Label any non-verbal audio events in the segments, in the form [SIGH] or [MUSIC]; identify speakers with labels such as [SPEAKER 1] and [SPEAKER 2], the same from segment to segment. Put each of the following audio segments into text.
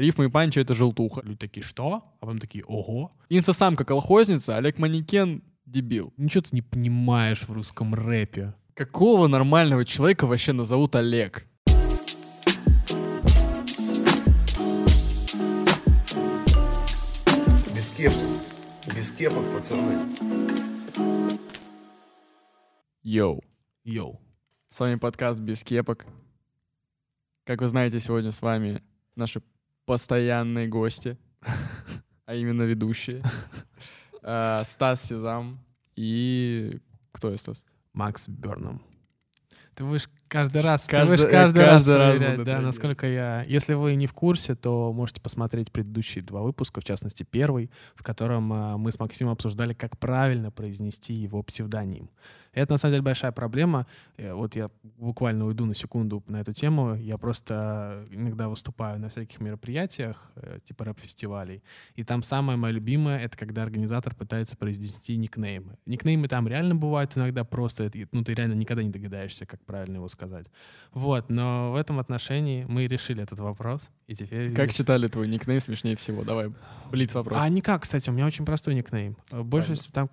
[SPEAKER 1] Рифма и панчи — это желтуха.
[SPEAKER 2] Люди такие, что? А потом такие, ого.
[SPEAKER 1] Инстасамка колхозница, Олег Манекен — дебил.
[SPEAKER 2] Ничего ты не понимаешь в русском рэпе.
[SPEAKER 1] Какого нормального человека вообще назовут Олег?
[SPEAKER 3] Без кепок. Без кепок, пацаны.
[SPEAKER 1] Йоу.
[SPEAKER 2] Йоу.
[SPEAKER 1] С вами подкаст «Без кепок». Как вы знаете, сегодня с вами наши постоянные гости, [LAUGHS] а именно ведущие. [LAUGHS] А, Стас Сезам и... Кто я, Стас?
[SPEAKER 2] Макс Берном. Ты будешь каждый раз,
[SPEAKER 1] Каждый-
[SPEAKER 2] ты будешь каждый,
[SPEAKER 1] каждый
[SPEAKER 2] раз
[SPEAKER 1] раз
[SPEAKER 2] проверять, да,
[SPEAKER 1] проверять.
[SPEAKER 2] насколько я... Если вы не в курсе, то можете посмотреть предыдущие два выпуска, в частности, первый, в котором а, мы с Максимом обсуждали, как правильно произнести его псевдоним. Это, на самом деле, большая проблема. Э, Вот я буквально уйду на секунду на эту тему. Я просто иногда выступаю на всяких мероприятиях, э, типа рэп-фестивалей, и там самое мое любимое — это когда организатор пытается произнести никнеймы. Никнеймы там реально бывают иногда просто, ну, ты реально никогда не догадаешься, как правильно его сказать. Вот, но в этом отношении мы решили этот вопрос, и теперь...
[SPEAKER 1] Как читали твой никнейм смешнее всего? Давай, блиц вопрос.
[SPEAKER 2] А никак, кстати, у меня очень простой никнейм. Больше там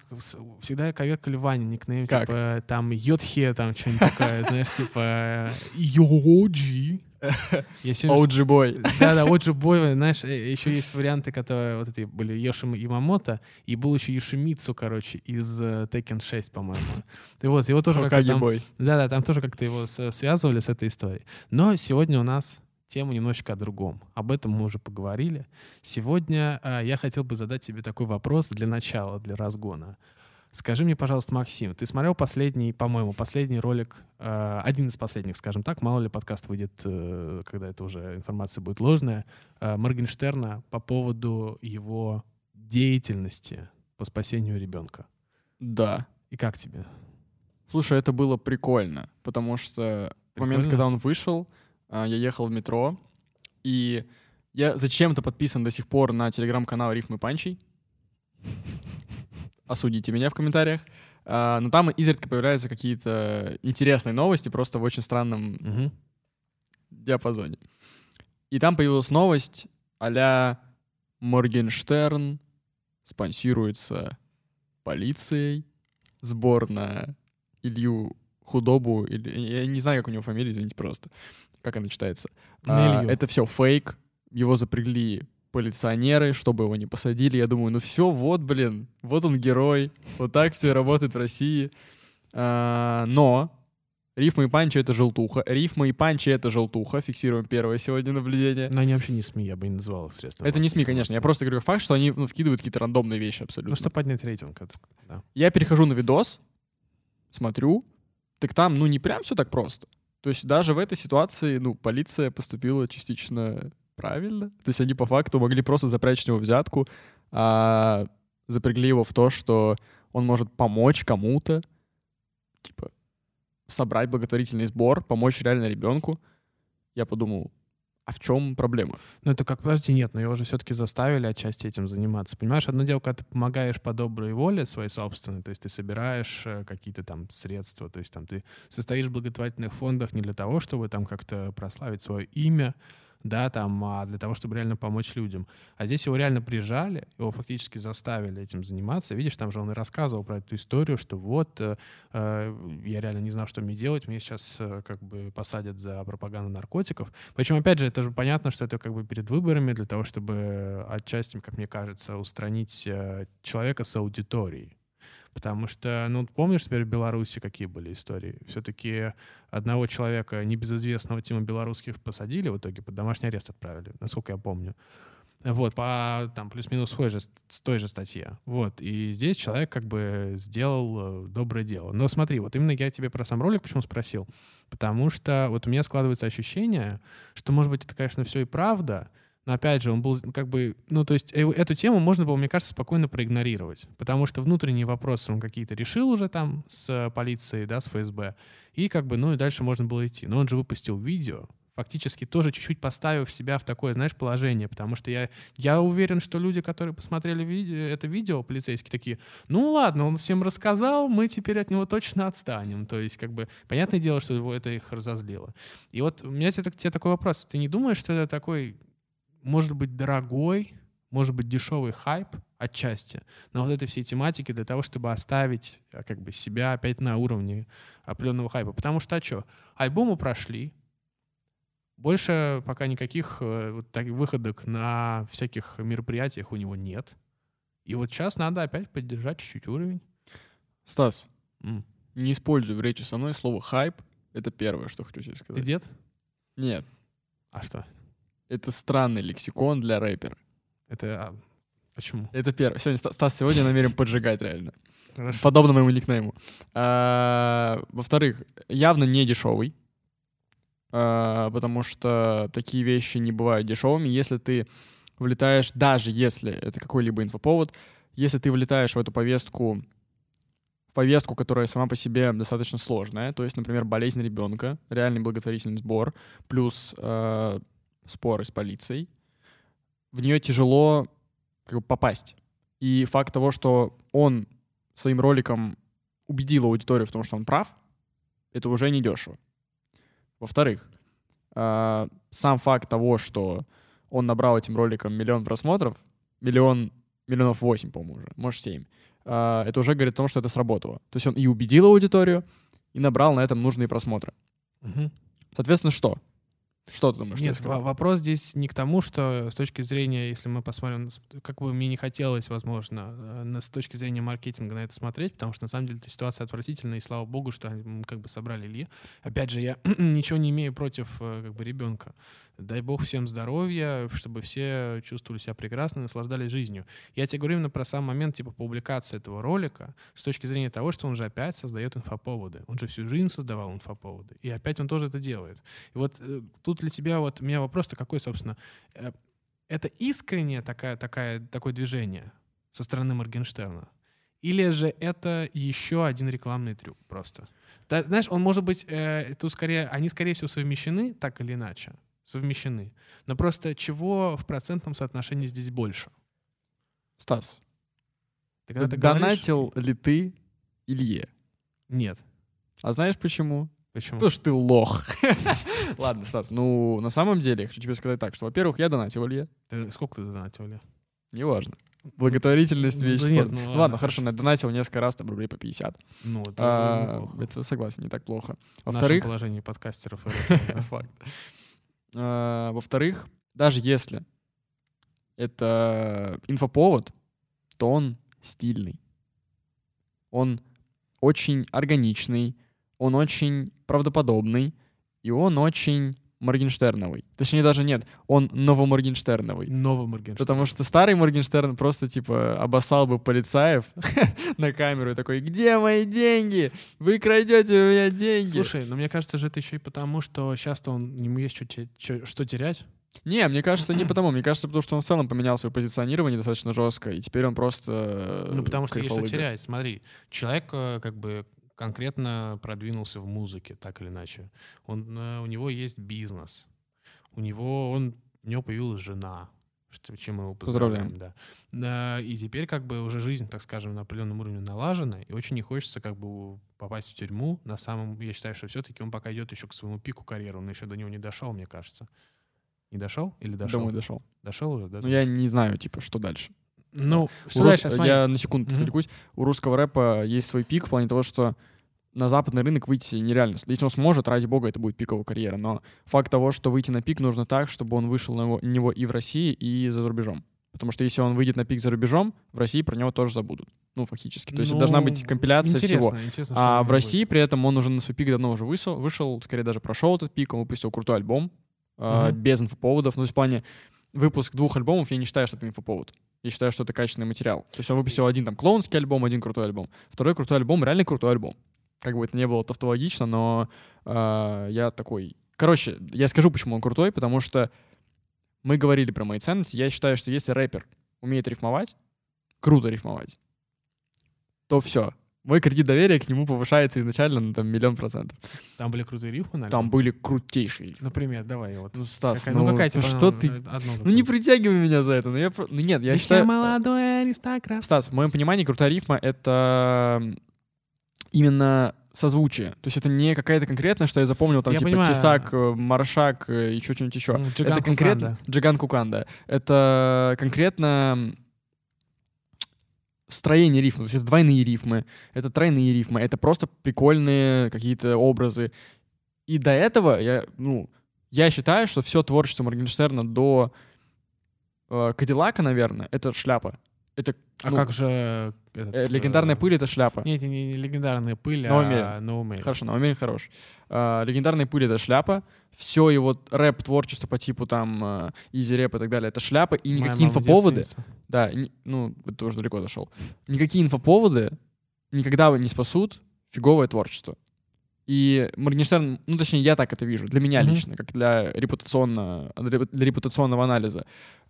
[SPEAKER 2] всегда коверкали Ваня никнейм,
[SPEAKER 1] Как?
[SPEAKER 2] Типа там Йодхе, там что-нибудь такое, [LAUGHS] знаешь, типа Йоджи. Я
[SPEAKER 1] OG Boy.
[SPEAKER 2] да-да, [LAUGHS] же бой, знаешь, э, еще есть варианты, которые вот эти были Йоши Ямамото, и был еще Йошимицу, короче, из э, Tekken 6, по-моему. И вот, его тоже как-то.
[SPEAKER 1] Boy.
[SPEAKER 2] Да-да, там тоже как-то его связывали с этой историей. Но сегодня у нас тема немножечко о другом. Об этом мы уже поговорили. Сегодня а, я хотел бы задать тебе такой вопрос для начала, для разгона. Скажи мне, пожалуйста, Максим, ты смотрел последний, по-моему, последний ролик, э, один из последних, скажем так, мало ли подкаст выйдет, э, когда это уже информация будет ложная, э, Моргенштерна по поводу его деятельности по спасению ребенка.
[SPEAKER 1] Да.
[SPEAKER 2] И как тебе?
[SPEAKER 1] Слушай, это было прикольно, потому что в момент,
[SPEAKER 2] Прикольно?
[SPEAKER 1] когда он вышел, а, я ехал в метро, и я зачем-то подписан до сих пор на телеграм-канал Рифмы Панчей. Осудите меня в комментариях. А, Но там изредка появляются какие-то интересные новости, просто в очень странном
[SPEAKER 2] Мгм.
[SPEAKER 1] диапазоне. И там появилась новость а Моргенштерн спонсируется полицией, сбор на Илью Худобу, или я не знаю, как у него фамилия, извините, просто. Как она читается? А, это все фейк. Его запрягли полиционеры, чтобы его не посадили. Я думаю, ну все, вот, блин, вот он герой. Вот так все работает в России. А, но рифма и панчи — это желтуха. Рифма и панчи — это желтуха. Фиксируем первое сегодня наблюдение.
[SPEAKER 2] Но они вообще не СМИ, я бы не назвал их средством.
[SPEAKER 1] Это не СМИ, конечно. Я просто говорю факт, что они ну, вкидывают какие-то рандомные вещи абсолютно.
[SPEAKER 2] Ну, чтобы поднять рейтинг. это- да.
[SPEAKER 1] Я перехожу на видос, смотрю, так там, ну, не прям все так просто. То есть даже в этой ситуации, ну, полиция поступила частично правильно. То есть они по факту могли просто запрячь него взятку, а запрягли его в то, что он может помочь кому-то, типа, собрать благотворительный сбор, помочь реально ребенку. Я подумал, а в чем проблема?
[SPEAKER 2] Ну, это как, подожди, нет, но его же все-таки заставили отчасти этим заниматься. Понимаешь, одно дело, когда ты помогаешь по доброй воле своей собственной, то есть ты собираешь э, какие-то там средства, то есть там ты состоишь в благотворительных фондах не для того, чтобы там как-то прославить свое имя, да, там, а для того, чтобы реально помочь людям. А здесь его реально прижали, его фактически заставили этим заниматься. Видишь, там же он и рассказывал про эту историю, что вот, э, э, я реально не знал, что мне делать, мне сейчас э, как бы посадят за пропаганду наркотиков. Причем, опять же, это же понятно, что это как бы перед выборами для того, чтобы отчасти, как мне кажется, устранить э, человека с аудиторией. Потому что, ну, помнишь теперь в Беларуси какие были истории? Все-таки одного человека, небезызвестного тима белорусских, посадили в итоге, под домашний арест отправили, насколько я помню. Вот, по там плюс-минус той же, с той же статье. Вот, и здесь человек как бы сделал э, доброе дело. Но смотри, вот именно я тебе про сам ролик почему спросил. Потому что вот у меня складывается ощущение, что, может быть, это, конечно, все и правда, но опять же, он был как бы, ну, то есть э- эту тему можно было, мне кажется, спокойно проигнорировать, потому что внутренние вопросы он какие-то решил уже там с полицией, да, с ФСБ, и как бы, ну, и дальше можно было идти. Но он же выпустил видео, фактически тоже чуть-чуть поставив себя в такое, знаешь, положение, потому что я, я уверен, что люди, которые посмотрели ви- это видео, полицейские, такие, ну ладно, он всем рассказал, мы теперь от него точно отстанем. То есть, как бы, понятное дело, что его это их разозлило. И вот у меня тебе, тебе такой вопрос. Ты не думаешь, что это такой может быть дорогой, может быть дешевый хайп отчасти, но вот этой всей тематики для того, чтобы оставить а, как бы себя опять на уровне определенного хайпа. Потому что, а что, альбомы прошли, больше пока никаких э, вот таких выходок на всяких мероприятиях у него нет. И вот сейчас надо опять поддержать чуть-чуть уровень.
[SPEAKER 1] Стас,
[SPEAKER 2] М.
[SPEAKER 1] не используй в речи со мной слово «хайп». Это первое, что хочу тебе
[SPEAKER 2] Ты
[SPEAKER 1] сказать.
[SPEAKER 2] дед?
[SPEAKER 1] Нет,
[SPEAKER 2] А что?
[SPEAKER 1] Это странный лексикон для рэпера.
[SPEAKER 2] Это а, почему?
[SPEAKER 1] Это первое. Сегодня, Ста- Стас, сегодня намерен поджигать реально.
[SPEAKER 2] Хорошо.
[SPEAKER 1] Подобно моему никнейму. А, Во-вторых, явно не дешевый. А, Потому что такие вещи не бывают дешевыми. Если ты влетаешь, даже если это какой-либо инфоповод, если ты влетаешь в эту повестку, в повестку, которая сама по себе достаточно сложная, то есть, например, болезнь ребенка, реальный благотворительный сбор, плюс э, споры с полицией, в нее тяжело как бы, попасть. И факт того, что он своим роликом убедил аудиторию в том, что он прав, это уже не дешево. Во-вторых, а, сам факт того, что он набрал этим роликом миллион просмотров, миллион, миллионов восемь, по-моему, уже, может, семь, а, это уже говорит о том, что это сработало. То есть он и убедил аудиторию, и набрал на этом нужные просмотры.
[SPEAKER 2] Мгм.
[SPEAKER 1] Соответственно, что? Что ты думаешь?
[SPEAKER 2] Нет, вопрос здесь не к тому, что с точки зрения, если мы посмотрим, как бы мне не хотелось, возможно, э, с точки зрения маркетинга на это смотреть, потому что на самом деле эта ситуация отвратительная, и слава богу, что они как бы собрали Ильи. Опять же, я [CLEARS THROAT] ничего не имею против э, как бы ребенка. Дай бог всем здоровья, чтобы все чувствовали себя прекрасно, наслаждались жизнью. Я тебе говорю именно про сам момент типа публикации этого ролика с точки зрения того, что он же опять создает инфоповоды. Он же всю жизнь создавал инфоповоды. И опять он тоже это делает. И вот э, тут для тебя вот у меня вопрос-то какой, собственно, Э, это искреннее такая, такая, такое движение со стороны Моргенштерна? Или же это еще один рекламный трюк просто? Да, знаешь, он может быть, э, тут скорее, они скорее всего совмещены так или иначе, совмещены. Но просто чего в процентном соотношении здесь больше?
[SPEAKER 1] Стас,
[SPEAKER 2] Ты когда ты говоришь-
[SPEAKER 1] донатил ли ты Илье?
[SPEAKER 2] Нет.
[SPEAKER 1] А знаешь почему?
[SPEAKER 2] Почему?
[SPEAKER 1] Потому что ты лох. [LAUGHS] Ладно, Стас, ну, на самом деле, я хочу тебе сказать так, что, во-первых, я донатил Илье.
[SPEAKER 2] Сколько ты донатил, Илья?
[SPEAKER 1] Неважно. Благотворительность,
[SPEAKER 2] Ну,
[SPEAKER 1] вещь.
[SPEAKER 2] да нет, ну
[SPEAKER 1] ладно.
[SPEAKER 2] ладно,
[SPEAKER 1] хорошо, я донатил несколько раз, там, рублей по 50.
[SPEAKER 2] Ну, это
[SPEAKER 1] А,
[SPEAKER 2] неплохо.
[SPEAKER 1] это, согласен, не так плохо.
[SPEAKER 2] В
[SPEAKER 1] Во-вторых,
[SPEAKER 2] положении подкастеров. [LAUGHS] это,
[SPEAKER 1] факт. А, Во-вторых, даже если это инфоповод, то он стильный. Он очень органичный, он очень правдоподобный, и он очень Моргенштерновый. Точнее, даже нет, он новоморгенштерновый.
[SPEAKER 2] Новый Моргенштерн.
[SPEAKER 1] Потому что старый Моргенштерн просто, типа, обоссал бы полицаев [LAUGHS] на камеру и такой, где мои деньги? Вы крадете у меня деньги.
[SPEAKER 2] Слушай, но мне кажется же это еще и потому, что сейчас-то он, ему есть что, что терять.
[SPEAKER 1] Не, мне кажется, не потому. Мне кажется, потому что он в целом поменял свое позиционирование достаточно жестко, и теперь он просто... э,
[SPEAKER 2] Ну, потому что есть что терять. Смотри, человек э, как бы конкретно продвинулся в музыке, так или иначе. Он, э, у него есть бизнес. У него, он, у него появилась жена, что, чем мы его поздравляем.
[SPEAKER 1] Поздравляем.
[SPEAKER 2] Да. Да, и теперь как бы уже жизнь, так скажем, на определенном уровне налажена, и очень не хочется как бы попасть в тюрьму. На самом, я считаю, что все-таки он пока идет еще к своему пику карьеры, он еще до него не дошел, мне кажется. Не дошел или дошел?
[SPEAKER 1] Думаю, дошел.
[SPEAKER 2] Дошел уже, да?
[SPEAKER 1] Но я не знаю, типа, что дальше.
[SPEAKER 2] Ну, что
[SPEAKER 1] рус-
[SPEAKER 2] дальше? Смотри.
[SPEAKER 1] Я на секунду отвлекусь. У русского рэпа есть свой пик в плане того, что на западный рынок выйти нереально. Если он сможет, ради бога, это будет пиковая карьера. Но факт того, что выйти на пик нужно так, чтобы он вышел на него, и в России, и за рубежом. Потому что если он выйдет на пик за рубежом, в России про него тоже забудут. Ну, фактически. То есть
[SPEAKER 2] Ну,
[SPEAKER 1] должна быть компиляция
[SPEAKER 2] интересно,
[SPEAKER 1] всего.
[SPEAKER 2] интересно,
[SPEAKER 1] А в
[SPEAKER 2] будет.
[SPEAKER 1] России при этом он уже на свой пик давно уже вышел, вышел скорее даже прошел этот пик, он выпустил крутой альбом, э,
[SPEAKER 2] Мгм.
[SPEAKER 1] без инфоповодов. Ну, в плане выпуск двух альбомов я не считаю, что это инфоповод. Я считаю, что это качественный материал. То есть он выпустил один там клоунский альбом, один крутой альбом. Второй крутой альбом, реально крутой альбом. Как бы это не было тавтологично, но э, я такой... Короче, я скажу, почему он крутой, потому что мы говорили про мои ценности. Я считаю, что если рэпер умеет рифмовать, круто рифмовать, то все. Мой кредит доверия к нему повышается изначально на там миллион процентов.
[SPEAKER 2] Там были крутые рифмы, наверное?
[SPEAKER 1] Там были крутейшие. рифмы.
[SPEAKER 2] Например, давай вот.
[SPEAKER 1] Ну, Стас,
[SPEAKER 2] Какая-
[SPEAKER 1] ну,
[SPEAKER 2] ну, какая тебе [LAUGHS]
[SPEAKER 1] что ты...
[SPEAKER 2] Одну
[SPEAKER 1] Ну не притягивай меня за это. Ну, я ну нет, я
[SPEAKER 2] Ведь
[SPEAKER 1] считаю...
[SPEAKER 2] молодой аристократ.
[SPEAKER 1] Стас, в моем понимании крутая рифма — это именно созвучие. То есть это не какая-то конкретная, что я запомнил, там
[SPEAKER 2] Я
[SPEAKER 1] типа
[SPEAKER 2] понимаю.
[SPEAKER 1] Тесак, э, Маршак э, и что-нибудь еще.
[SPEAKER 2] Ну, Джиган
[SPEAKER 1] это конкретно...
[SPEAKER 2] Куканда.
[SPEAKER 1] Джиган Кукан, да. Это конкретно строение рифм. То есть это двойные рифмы, это тройные рифмы, это просто прикольные какие-то образы. И до этого я, ну, я считаю, что все творчество Моргенштерна до э, Кадиллака, наверное, это шляпа. Это
[SPEAKER 2] А
[SPEAKER 1] ну,
[SPEAKER 2] как же... этот,
[SPEAKER 1] э, легендарная
[SPEAKER 2] э,
[SPEAKER 1] пыль — это шляпа.
[SPEAKER 2] Нет, не, не легендарная пыль,
[SPEAKER 1] No
[SPEAKER 2] а
[SPEAKER 1] Man. Хорошо, но умерен хорош. А, легендарная пыль — это шляпа. Все его рэп-творчество по типу там изи рэп и так далее — это шляпа. И
[SPEAKER 2] Моя
[SPEAKER 1] никакие
[SPEAKER 2] мама
[SPEAKER 1] инфоповоды... Да, ни- ну, это уже далеко зашел. Никакие инфоповоды никогда не спасут фиговое творчество. И Моргенштерн, ну, точнее, я так это вижу, для меня
[SPEAKER 2] Мгм.
[SPEAKER 1] лично, как для, репутационно, для репутационного анализа.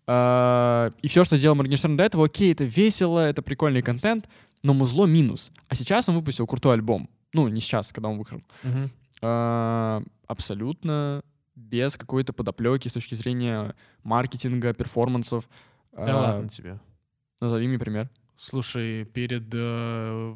[SPEAKER 1] А, И все, что делал Моргенштерн до этого, окей, это весело, это прикольный контент, но музло минус. А сейчас он выпустил крутой альбом. Ну, не сейчас, когда он вышел. А, Абсолютно без какой-то подоплеки с точки зрения маркетинга, перформансов.
[SPEAKER 2] Да
[SPEAKER 1] А,
[SPEAKER 2] ладно тебе.
[SPEAKER 1] Назови мне пример.
[SPEAKER 2] Слушай, перед э,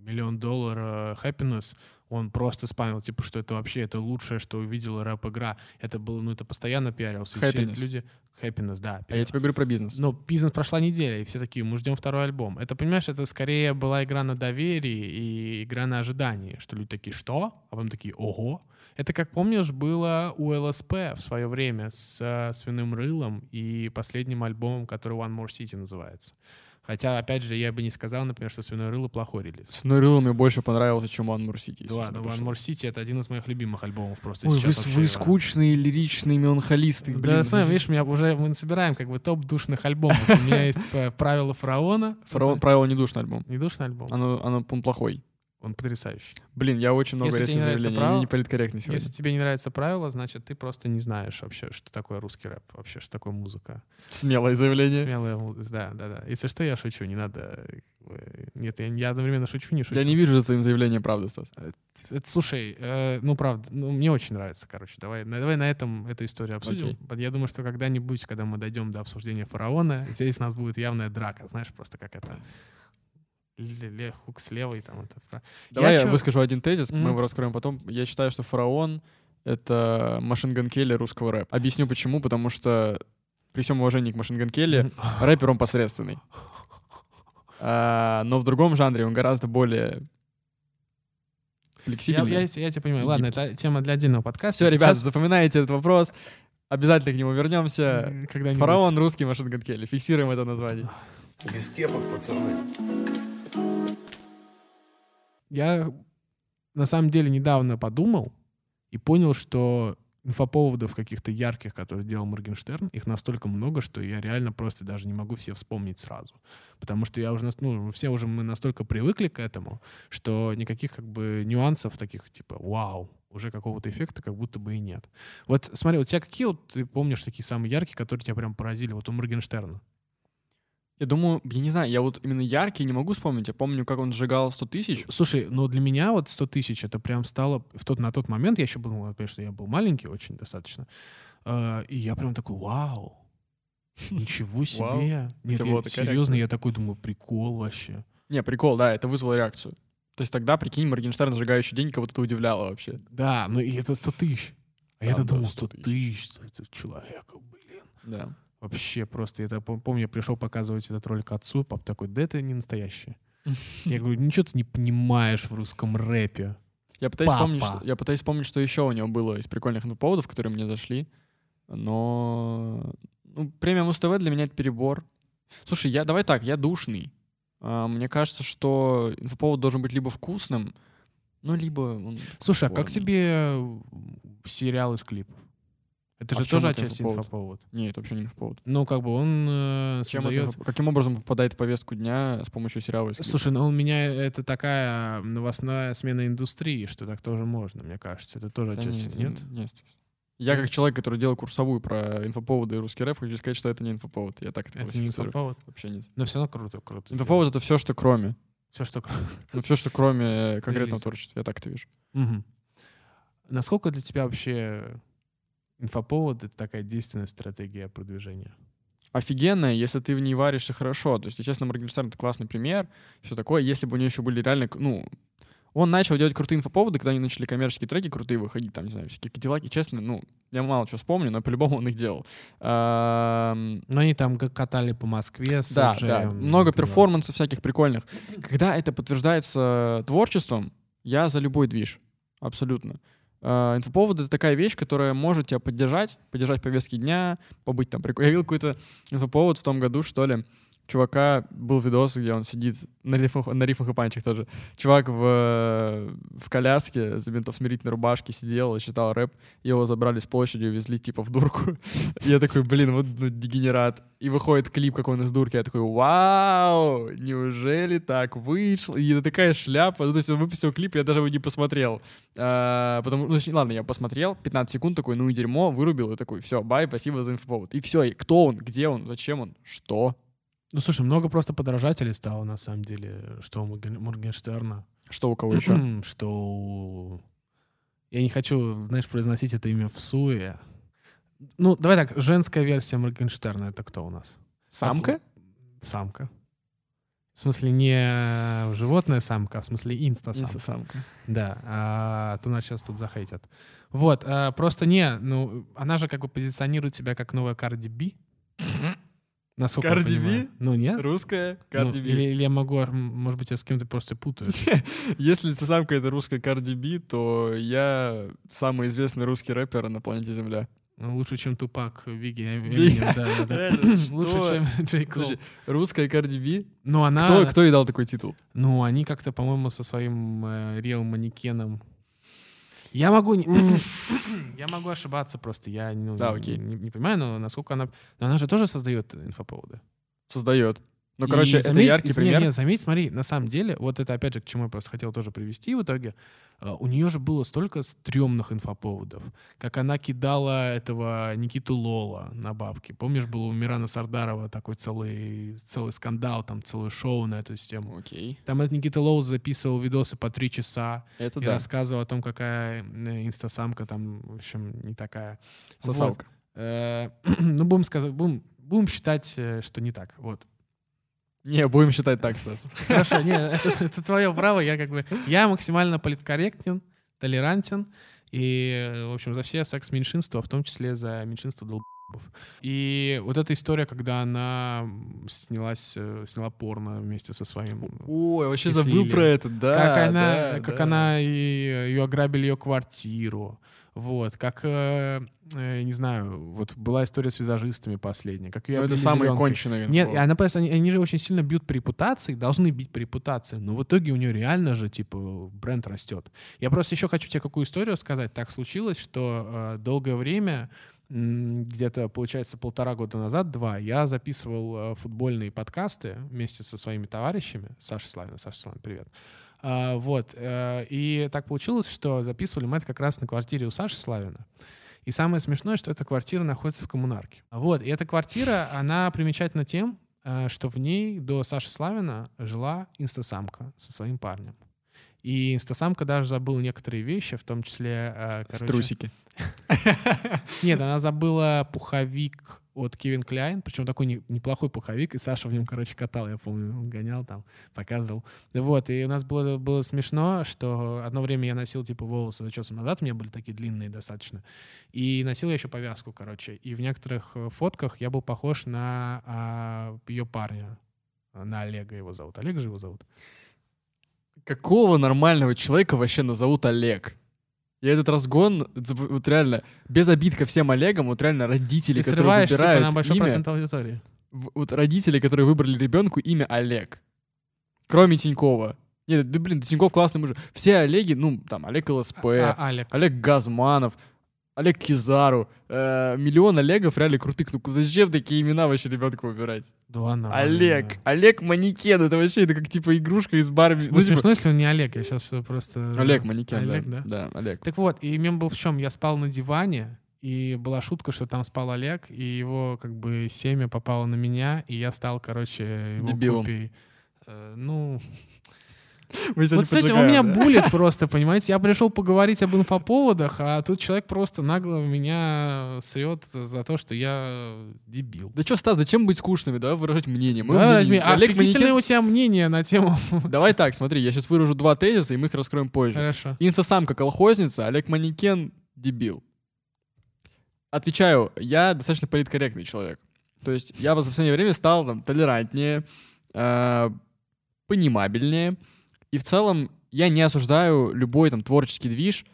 [SPEAKER 2] миллион доллар э, Happiness он просто спамил, типа, что это вообще это лучшее, что увидела рэп-игра. Это было, ну, это постоянно пиарился. И все
[SPEAKER 1] Happiness.
[SPEAKER 2] люди... Happiness, да.
[SPEAKER 1] А я тебе говорю про бизнес.
[SPEAKER 2] Но бизнес прошла неделя, и все такие, мы ждем второй альбом. Это, понимаешь, это скорее была игра на доверии и игра на ожидании, что люди такие, что? А потом такие, ого. Это, как помнишь, было у ЛСП в свое время с э, «Свиным рылом» и последним альбомом, который «One More City» называется. Хотя, опять же, я бы не сказал, например, что «Свиное рыло» плохой релиз.
[SPEAKER 1] С Нурилом мне больше понравился, чем One More City.
[SPEAKER 2] Да ладно, One More City — это один из моих любимых альбомов просто
[SPEAKER 1] Ой, вы,
[SPEAKER 2] сейчас.
[SPEAKER 1] с-
[SPEAKER 2] вообще,
[SPEAKER 1] вы
[SPEAKER 2] да.
[SPEAKER 1] скучные, лиричные, меланхолисты.
[SPEAKER 2] Да,
[SPEAKER 1] блин.
[SPEAKER 2] смотри, видишь, меня уже мы собираем как бы топ душных альбомов. У меня есть п- правила фараона.
[SPEAKER 1] Фараон, правило не душный альбом.
[SPEAKER 2] Не душный альбом.
[SPEAKER 1] Оно, оно, он плохой.
[SPEAKER 2] Он потрясающий.
[SPEAKER 1] Блин, я очень много
[SPEAKER 2] Если тебе не нравится право-
[SPEAKER 1] не политкорректный сегодня.
[SPEAKER 2] Если тебе не нравится правило, значит, ты просто не знаешь вообще, что такое русский рэп, вообще, что такое музыка.
[SPEAKER 1] Смелое заявление.
[SPEAKER 2] Смелая музыка. Да, да, да. Если что, я шучу, не надо... э, Нет, я, я одновременно шучу, не шучу.
[SPEAKER 1] Я не вижу за твоим заявлением правды, Стас.
[SPEAKER 2] Это, слушай, э, ну правда, ну, мне очень нравится, короче. Давай, на- давай на этом эту историю обсудим. Я думаю, что когда-нибудь, когда мы дойдем до обсуждения фараона, здесь у нас будет явная драка, знаешь, просто как это ле- хук с левой там это.
[SPEAKER 1] Давай я,
[SPEAKER 2] чё-
[SPEAKER 1] выскажу один тезис, мы
[SPEAKER 2] Мгм.
[SPEAKER 1] его раскроем потом. Я считаю, что фараон — это Машинган Келли русского рэпа. Объясню почему. Потому что при всем уважении к Машинган Келли,
[SPEAKER 2] Мгм. [LAUGHS]
[SPEAKER 1] рэпер он посредственный. А, но в другом жанре он гораздо более
[SPEAKER 2] Я,
[SPEAKER 1] флексибельный.
[SPEAKER 2] я, я тебя понимаю. Ладно, это тема для отдельного подкаста.
[SPEAKER 1] Все, ребят,
[SPEAKER 2] Сейчас,
[SPEAKER 1] запоминайте этот вопрос. Обязательно к нему вернемся.
[SPEAKER 2] когда-нибудь-
[SPEAKER 1] Фараон русский Машинган Келли. Фиксируем это название.
[SPEAKER 3] Без кепок, пацаны.
[SPEAKER 2] Я на самом деле недавно подумал и понял, что инфоповодов каких-то ярких, которые делал Моргенштерн, их настолько много, что я реально просто даже не могу все вспомнить сразу. Потому что я уже, ну, все уже мы настолько привыкли к этому, что никаких как бы нюансов таких типа «Вау!» уже какого-то эффекта как будто бы и нет. Вот смотри, у тебя какие вот ты помнишь такие самые яркие, которые тебя прям поразили? Вот у Моргенштерна.
[SPEAKER 1] Я думаю, я не знаю, я вот именно яркий не могу вспомнить. Я помню, как он сжигал 100 тысяч.
[SPEAKER 2] Слушай, ну для меня вот 100 тысяч это прям стало... В тот, на тот момент я еще был, ну, опять, что я был маленький очень достаточно. э, и я прям такой, вау, ничего себе.
[SPEAKER 1] Вау.
[SPEAKER 2] Нет, я, серьезно,
[SPEAKER 1] реакция?
[SPEAKER 2] я такой думаю, прикол вообще.
[SPEAKER 1] Не, прикол, да, это вызвало реакцию. То есть тогда, прикинь, Моргенштерн сжигающий день, кого-то это удивляло вообще.
[SPEAKER 2] Да, ну и это 100 тысяч. А
[SPEAKER 1] Да,
[SPEAKER 2] я-то
[SPEAKER 1] да,
[SPEAKER 2] думал,
[SPEAKER 1] 100
[SPEAKER 2] 100 тысяч за человека, блин.
[SPEAKER 1] Да.
[SPEAKER 2] Вообще просто, я это помню, я пришел показывать этот ролик отцу, пап такой, да это не настоящее. Я говорю, ничего ты не понимаешь в русском рэпе.
[SPEAKER 1] Я пытаюсь,
[SPEAKER 2] Папа.
[SPEAKER 1] вспомнить, что, я пытаюсь вспомнить, что еще у него было из прикольных поводов, которые мне зашли. Но ну, премия Муз-ТВ для меня это перебор. Слушай, я, давай так, я душный. А, мне кажется, что инфоповод должен быть либо вкусным, ну, либо... он
[SPEAKER 2] Слушай, а как тебе э, сериал из клипов? Это
[SPEAKER 1] А
[SPEAKER 2] же тоже
[SPEAKER 1] это
[SPEAKER 2] отчасти
[SPEAKER 1] инфоповод?
[SPEAKER 2] инфоповод.
[SPEAKER 1] Нет, это вообще не инфоповод.
[SPEAKER 2] Ну, как бы он э,
[SPEAKER 1] Чем это
[SPEAKER 2] создает...
[SPEAKER 1] инфо- каким образом попадает в повестку дня с помощью сериала?
[SPEAKER 2] Слушай, ну у меня это такая новостная смена индустрии, что так тоже можно, мне кажется. Это тоже
[SPEAKER 1] Да
[SPEAKER 2] отчасти
[SPEAKER 1] нет,
[SPEAKER 2] нет.
[SPEAKER 1] нет. Я как человек, который делал курсовую про инфоповоды и русский рэп, хочу сказать, что это не инфоповод. Я так это,
[SPEAKER 2] Это не инфоповод.
[SPEAKER 1] Вообще нет.
[SPEAKER 2] Но все равно круто, круто.
[SPEAKER 1] Инфоповод — это все, что кроме.
[SPEAKER 2] Все, что круто.
[SPEAKER 1] Ну, все, что кроме э, конкретного творчества. Я так это вижу.
[SPEAKER 2] Насколько для тебя вообще инфоповод — это такая действенная стратегия продвижения?
[SPEAKER 1] Офигенно, если ты в ней варишься хорошо. То есть, естественно, Моргенштерн — это классный пример, все такое. Если бы у нее еще были реально, ну, Он начал делать крутые инфоповоды, когда они начали коммерческие треки крутые выходить, там, не знаю, всякие кадиллаки, честно, ну, я мало чего вспомню, но по-любому он их делал.
[SPEAKER 2] Но они там катали по Москве
[SPEAKER 1] да, да,
[SPEAKER 2] например.
[SPEAKER 1] много перформансов всяких прикольных. Когда это подтверждается творчеством, я за любой движ, абсолютно. А, Инфоповод — это такая вещь, которая может тебя поддержать, поддержать повестки дня, побыть там. Я видел какой-то инфоповод в том году, что ли, чувака был видос, где он сидит на рифмах, на рифмах и панчах тоже. Чувак в, в коляске, забинтов смирительной рубашке сидел и читал рэп. Его забрали с площади и увезли типа в дурку. [LAUGHS] Я такой, блин, вот ну, дегенерат. И выходит клип, как он из дурки. Я такой, вау, неужели так вышло? И это такая шляпа. Ну, то есть он выпустил клип, я даже его не посмотрел. А, потому, ну, точнее, ладно, я посмотрел, 15 секунд такой, ну и дерьмо, вырубил, и такой, все, бай, спасибо за инфоповод. И все, и кто он, где он, зачем он, что?
[SPEAKER 2] Ну, слушай, много просто подражателей стало, на самом деле, что у Морген- Моргенштерна,
[SPEAKER 1] Что у кого еще? [CLEARS THROAT]
[SPEAKER 2] что у- Я не хочу, знаешь, произносить это имя в суе. Ну, давай так, женская версия Моргенштерна — это кто у нас?
[SPEAKER 1] Самка?
[SPEAKER 2] Самка. В смысле, не животная самка, а в смысле инста-самка.
[SPEAKER 1] самка.
[SPEAKER 2] Да, а, то нас сейчас тут захейтят. Вот, а, просто не, ну, она же как бы позиционирует себя как новая Карди Би. [LAUGHS] Насколько
[SPEAKER 1] B?
[SPEAKER 2] понимаю. Ну, нет?
[SPEAKER 1] Русская
[SPEAKER 2] Ну,
[SPEAKER 1] Cardi B.
[SPEAKER 2] или, или я могу, может быть, я с кем-то просто путаю. [LAUGHS]
[SPEAKER 1] Если самка это русская Cardi B, то я самый известный русский рэпер на планете Земля.
[SPEAKER 2] Ну, Лучше, чем Тупак, Виги,
[SPEAKER 1] Ви-
[SPEAKER 2] Эминем, да, да, да. [LAUGHS] [LAUGHS] Лучше, чем Джей Кол.
[SPEAKER 1] Русская Cardi B?
[SPEAKER 2] Ну, она...
[SPEAKER 1] Кто, кто ей дал такой титул?
[SPEAKER 2] Ну, они как-то, по-моему, со своим э, Реал манекеном. Я могу [LAUGHS] я могу ошибаться просто. Я ну,
[SPEAKER 1] Да,
[SPEAKER 2] не, не- не понимаю, но насколько она... Но она же тоже создает инфоповоды.
[SPEAKER 1] Создает. Ну,
[SPEAKER 2] И
[SPEAKER 1] короче, это
[SPEAKER 2] заметь-
[SPEAKER 1] яркий
[SPEAKER 2] и-
[SPEAKER 1] пример.
[SPEAKER 2] Не, не, заметь, смотри, на самом деле, вот это опять же, к чему я просто хотел тоже привести в итоге, э, у нее же было столько стрёмных инфоповодов, как она кидала этого Никиту Лола на бабки. Помнишь, был у Мирана Сардарова такой целый, целый скандал, там целое шоу на эту тему.
[SPEAKER 1] Окей.
[SPEAKER 2] Там этот Никита Лоу записывал видосы по три часа
[SPEAKER 1] Это
[SPEAKER 2] и
[SPEAKER 1] да.
[SPEAKER 2] рассказывал о том, какая э, инстасамка там, в общем, не такая. Вот.
[SPEAKER 1] Сосалка.
[SPEAKER 2] Э, [CLEARS THROAT] Ну, будем сказать, будем, будем считать, что не так. Вот.
[SPEAKER 1] Не, будем считать так, Стас. [LAUGHS]
[SPEAKER 2] Хорошо, не, это, это твое право. Я как бы я максимально политкорректен, толерантен и, в общем, за все секс-меньшинства, в том числе за меньшинство долбов. И вот эта история, когда она снялась, э, сняла порно вместе со своим
[SPEAKER 1] Ой, вообще забыл про это, да.
[SPEAKER 2] как она,
[SPEAKER 1] да,
[SPEAKER 2] как
[SPEAKER 1] да.
[SPEAKER 2] она и ее ограбили ее квартиру, вот, как э, э, не знаю, вот была история с визажистами последняя, как ее
[SPEAKER 1] Ну, это
[SPEAKER 2] облили
[SPEAKER 1] самый
[SPEAKER 2] зелёнкой.
[SPEAKER 1] конченый.
[SPEAKER 2] Нет,
[SPEAKER 1] инфо.
[SPEAKER 2] она просто, они, они же очень сильно бьют по репутации, должны бить по репутации, но в итоге у нее реально же, типа, бренд растет. Я просто еще хочу тебе какую историю сказать. Так случилось, что э, долгое время, где-то, получается, полтора года назад, два, я записывал э, футбольные подкасты вместе со своими товарищами. Саша Славина, Саша Славина, привет. А, вот, э, и так получилось, что записывали мы это как раз на квартире у Саши Славина. И самое смешное, что эта квартира находится в коммунарке. Вот, и эта квартира, она примечательна тем, э, что в ней до Саши Славина жила инстасамка со своим парнем. И инстасамка даже забыла некоторые вещи, в том числе... э, короче-
[SPEAKER 1] Струсики. [LAUGHS]
[SPEAKER 2] Нет, она забыла пуховик от Кевин Кляйн, причем такой не- неплохой пуховик, и Саша в нем, короче, катал, я помню, он гонял там, показывал. Вот, и у нас было, было смешно, что одно время я носил, типа, волосы зачесом назад, у меня были такие длинные достаточно, и носил я еще повязку, короче, и в некоторых э, фотках я был похож на ее парня, на Олега его зовут. Олег же его зовут?
[SPEAKER 1] Какого нормального человека вообще назовут Олег? Я этот разгон, вот реально, без обид ко всем Олегам, вот реально родители,
[SPEAKER 2] Ты
[SPEAKER 1] которые
[SPEAKER 2] типа,
[SPEAKER 1] выбирают
[SPEAKER 2] на большой
[SPEAKER 1] имя,
[SPEAKER 2] процент аудитории.
[SPEAKER 1] вот родители, которые выбрали ребенку имя Олег. Кроме Тинькова. Нет, да блин, Тиньков классный мужик. Все Олеги, ну, там, Олег ЛСП,
[SPEAKER 2] А, Олег.
[SPEAKER 1] Олег Газманов, Олег Кизару, э, миллион Олегов реально крутых. Ну зачем такие имена вообще ребенку выбирать?
[SPEAKER 2] Да ладно.
[SPEAKER 1] Олег,
[SPEAKER 2] ладно.
[SPEAKER 1] Олег Манекен, это вообще это как типа игрушка из Барби. Ну, типа,
[SPEAKER 2] смешно, если он не Олег, я сейчас просто...
[SPEAKER 1] Олег Манекен,
[SPEAKER 2] Олег,
[SPEAKER 1] да.
[SPEAKER 2] да?
[SPEAKER 1] Да, Олег.
[SPEAKER 2] Так вот, и мем был в чем? Я спал на диване, и была шутка, что там спал Олег, и его как бы семя попало на меня, и я стал, короче, его
[SPEAKER 1] Дебилом.
[SPEAKER 2] копией. Э, ну,
[SPEAKER 1] Мы
[SPEAKER 2] Вот с этим у меня
[SPEAKER 1] да?
[SPEAKER 2] булит [LAUGHS] просто, понимаете? Я пришел поговорить об инфоповодах, а тут человек просто нагло меня срет за, то, что я дебил.
[SPEAKER 1] Да что, Стас, зачем быть скучными? Давай выражать мнение. Мы
[SPEAKER 2] Да,
[SPEAKER 1] мнение- Олег Манекен-
[SPEAKER 2] у тебя мнение на тему.
[SPEAKER 1] Давай так, смотри, я сейчас выражу два тезиса, и мы их раскроем позже.
[SPEAKER 2] Хорошо.
[SPEAKER 1] Инстасамка колхозница, Олег Манекен дебил. Отвечаю, я достаточно политкорректный человек. То есть я в последнее время стал там, толерантнее, э, понимабельнее. И в целом я не осуждаю любой там творческий движ